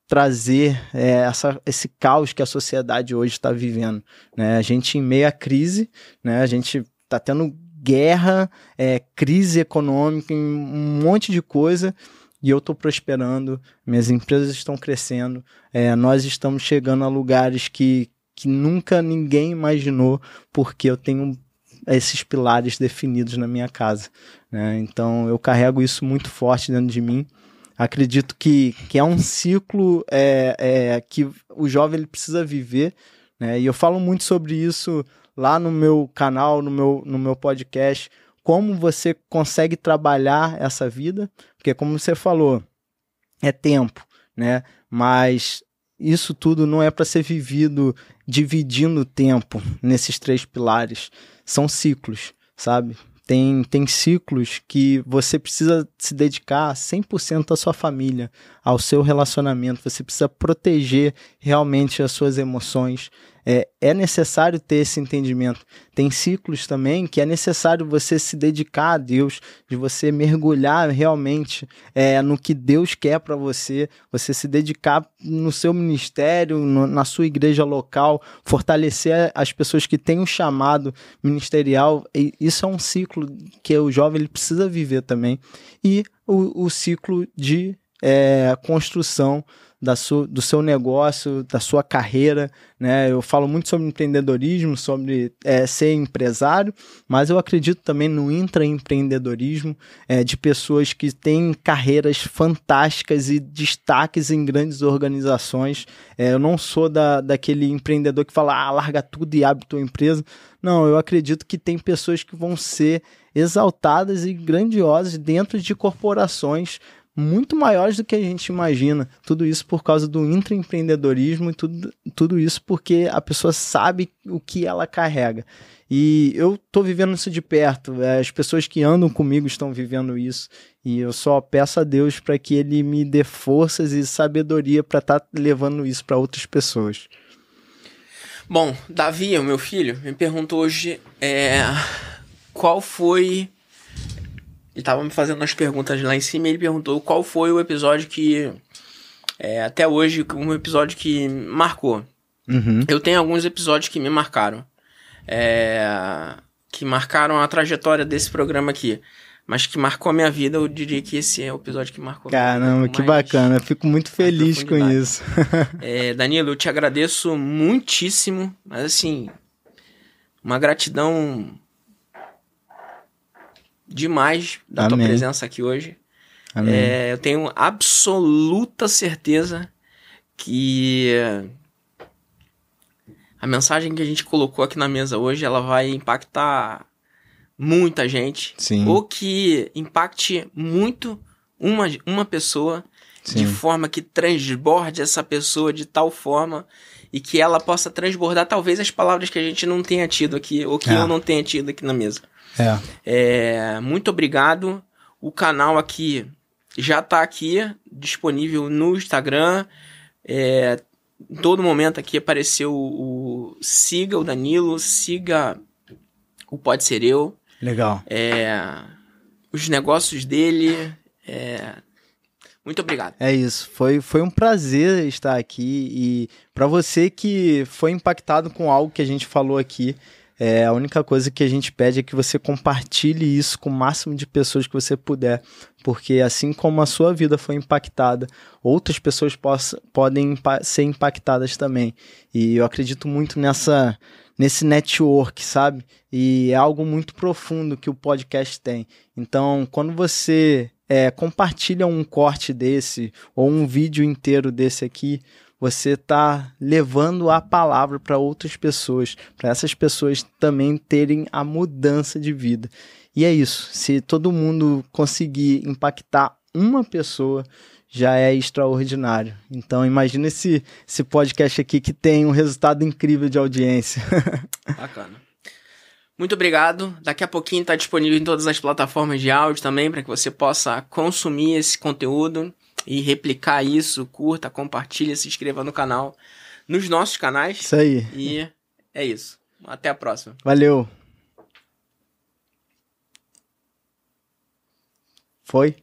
trazer é, essa, esse caos que a sociedade hoje está vivendo. Né? A gente em meio à crise, né? a gente está tendo guerra, é, crise econômica, um monte de coisa, e eu estou prosperando, minhas empresas estão crescendo, é, nós estamos chegando a lugares que, que nunca ninguém imaginou, porque eu tenho esses pilares definidos na minha casa. Né? Então eu carrego isso muito forte dentro de mim acredito que, que é um ciclo é, é, que o jovem ele precisa viver, né? E eu falo muito sobre isso lá no meu canal, no meu, no meu podcast, como você consegue trabalhar essa vida, porque como você falou, é tempo, né? Mas isso tudo não é para ser vivido dividindo o tempo nesses três pilares, são ciclos, sabe? Tem, tem ciclos que você precisa se dedicar 100% à sua família, ao seu relacionamento. Você precisa proteger realmente as suas emoções, é, é necessário ter esse entendimento. Tem ciclos também que é necessário você se dedicar a Deus, de você mergulhar realmente é, no que Deus quer para você, você se dedicar no seu ministério, no, na sua igreja local, fortalecer as pessoas que têm um chamado ministerial. E isso é um ciclo que o jovem ele precisa viver também. E o, o ciclo de é, construção da do seu negócio, da sua carreira. Né? Eu falo muito sobre empreendedorismo, sobre é, ser empresário, mas eu acredito também no intraempreendedorismo é, de pessoas que têm carreiras fantásticas e destaques em grandes organizações. É, eu não sou da, daquele empreendedor que fala, ah, larga tudo e abre tua empresa. Não, eu acredito que tem pessoas que vão ser exaltadas e grandiosas dentro de corporações muito maiores do que a gente imagina. Tudo isso por causa do intraempreendedorismo e tudo, tudo isso porque a pessoa sabe o que ela carrega. E eu estou vivendo isso de perto. As pessoas que andam comigo estão vivendo isso. E eu só peço a Deus para que Ele me dê forças e sabedoria para estar tá levando isso para outras pessoas. Bom, Davi, o meu filho, me perguntou hoje é, qual foi ele tava me fazendo umas perguntas lá em cima e ele perguntou qual foi o episódio que. É, até hoje, um episódio que marcou. Uhum. Eu tenho alguns episódios que me marcaram. É, que marcaram a trajetória desse programa aqui. Mas que marcou a minha vida, eu diria que esse é o episódio que marcou. Caramba, que bacana. Fico muito feliz com isso. é, Danilo, eu te agradeço muitíssimo. Mas assim, uma gratidão demais da Amém. tua presença aqui hoje. É, eu tenho absoluta certeza que a mensagem que a gente colocou aqui na mesa hoje ela vai impactar muita gente. Sim. Ou que impacte muito uma, uma pessoa Sim. de forma que transborde essa pessoa de tal forma e que ela possa transbordar talvez as palavras que a gente não tenha tido aqui ou que é. eu não tenha tido aqui na mesa. É. é. Muito obrigado. O canal aqui já está aqui disponível no Instagram. É, em todo momento aqui apareceu o, o, siga o Danilo, siga o Pode Ser Eu. Legal. É, os negócios dele. É, muito obrigado. É isso. Foi, foi um prazer estar aqui. E para você que foi impactado com algo que a gente falou aqui, é, a única coisa que a gente pede é que você compartilhe isso com o máximo de pessoas que você puder, porque assim como a sua vida foi impactada, outras pessoas possa, podem ser impactadas também. E eu acredito muito nessa nesse network, sabe? E é algo muito profundo que o podcast tem. Então, quando você é, compartilha um corte desse ou um vídeo inteiro desse aqui, você está levando a palavra para outras pessoas, para essas pessoas também terem a mudança de vida. E é isso. Se todo mundo conseguir impactar uma pessoa, já é extraordinário. Então imagina esse, esse podcast aqui que tem um resultado incrível de audiência. Bacana. Muito obrigado. Daqui a pouquinho está disponível em todas as plataformas de áudio também para que você possa consumir esse conteúdo e replicar isso. Curta, compartilha, se inscreva no canal, nos nossos canais. Isso aí. E é isso. Até a próxima. Valeu. Foi?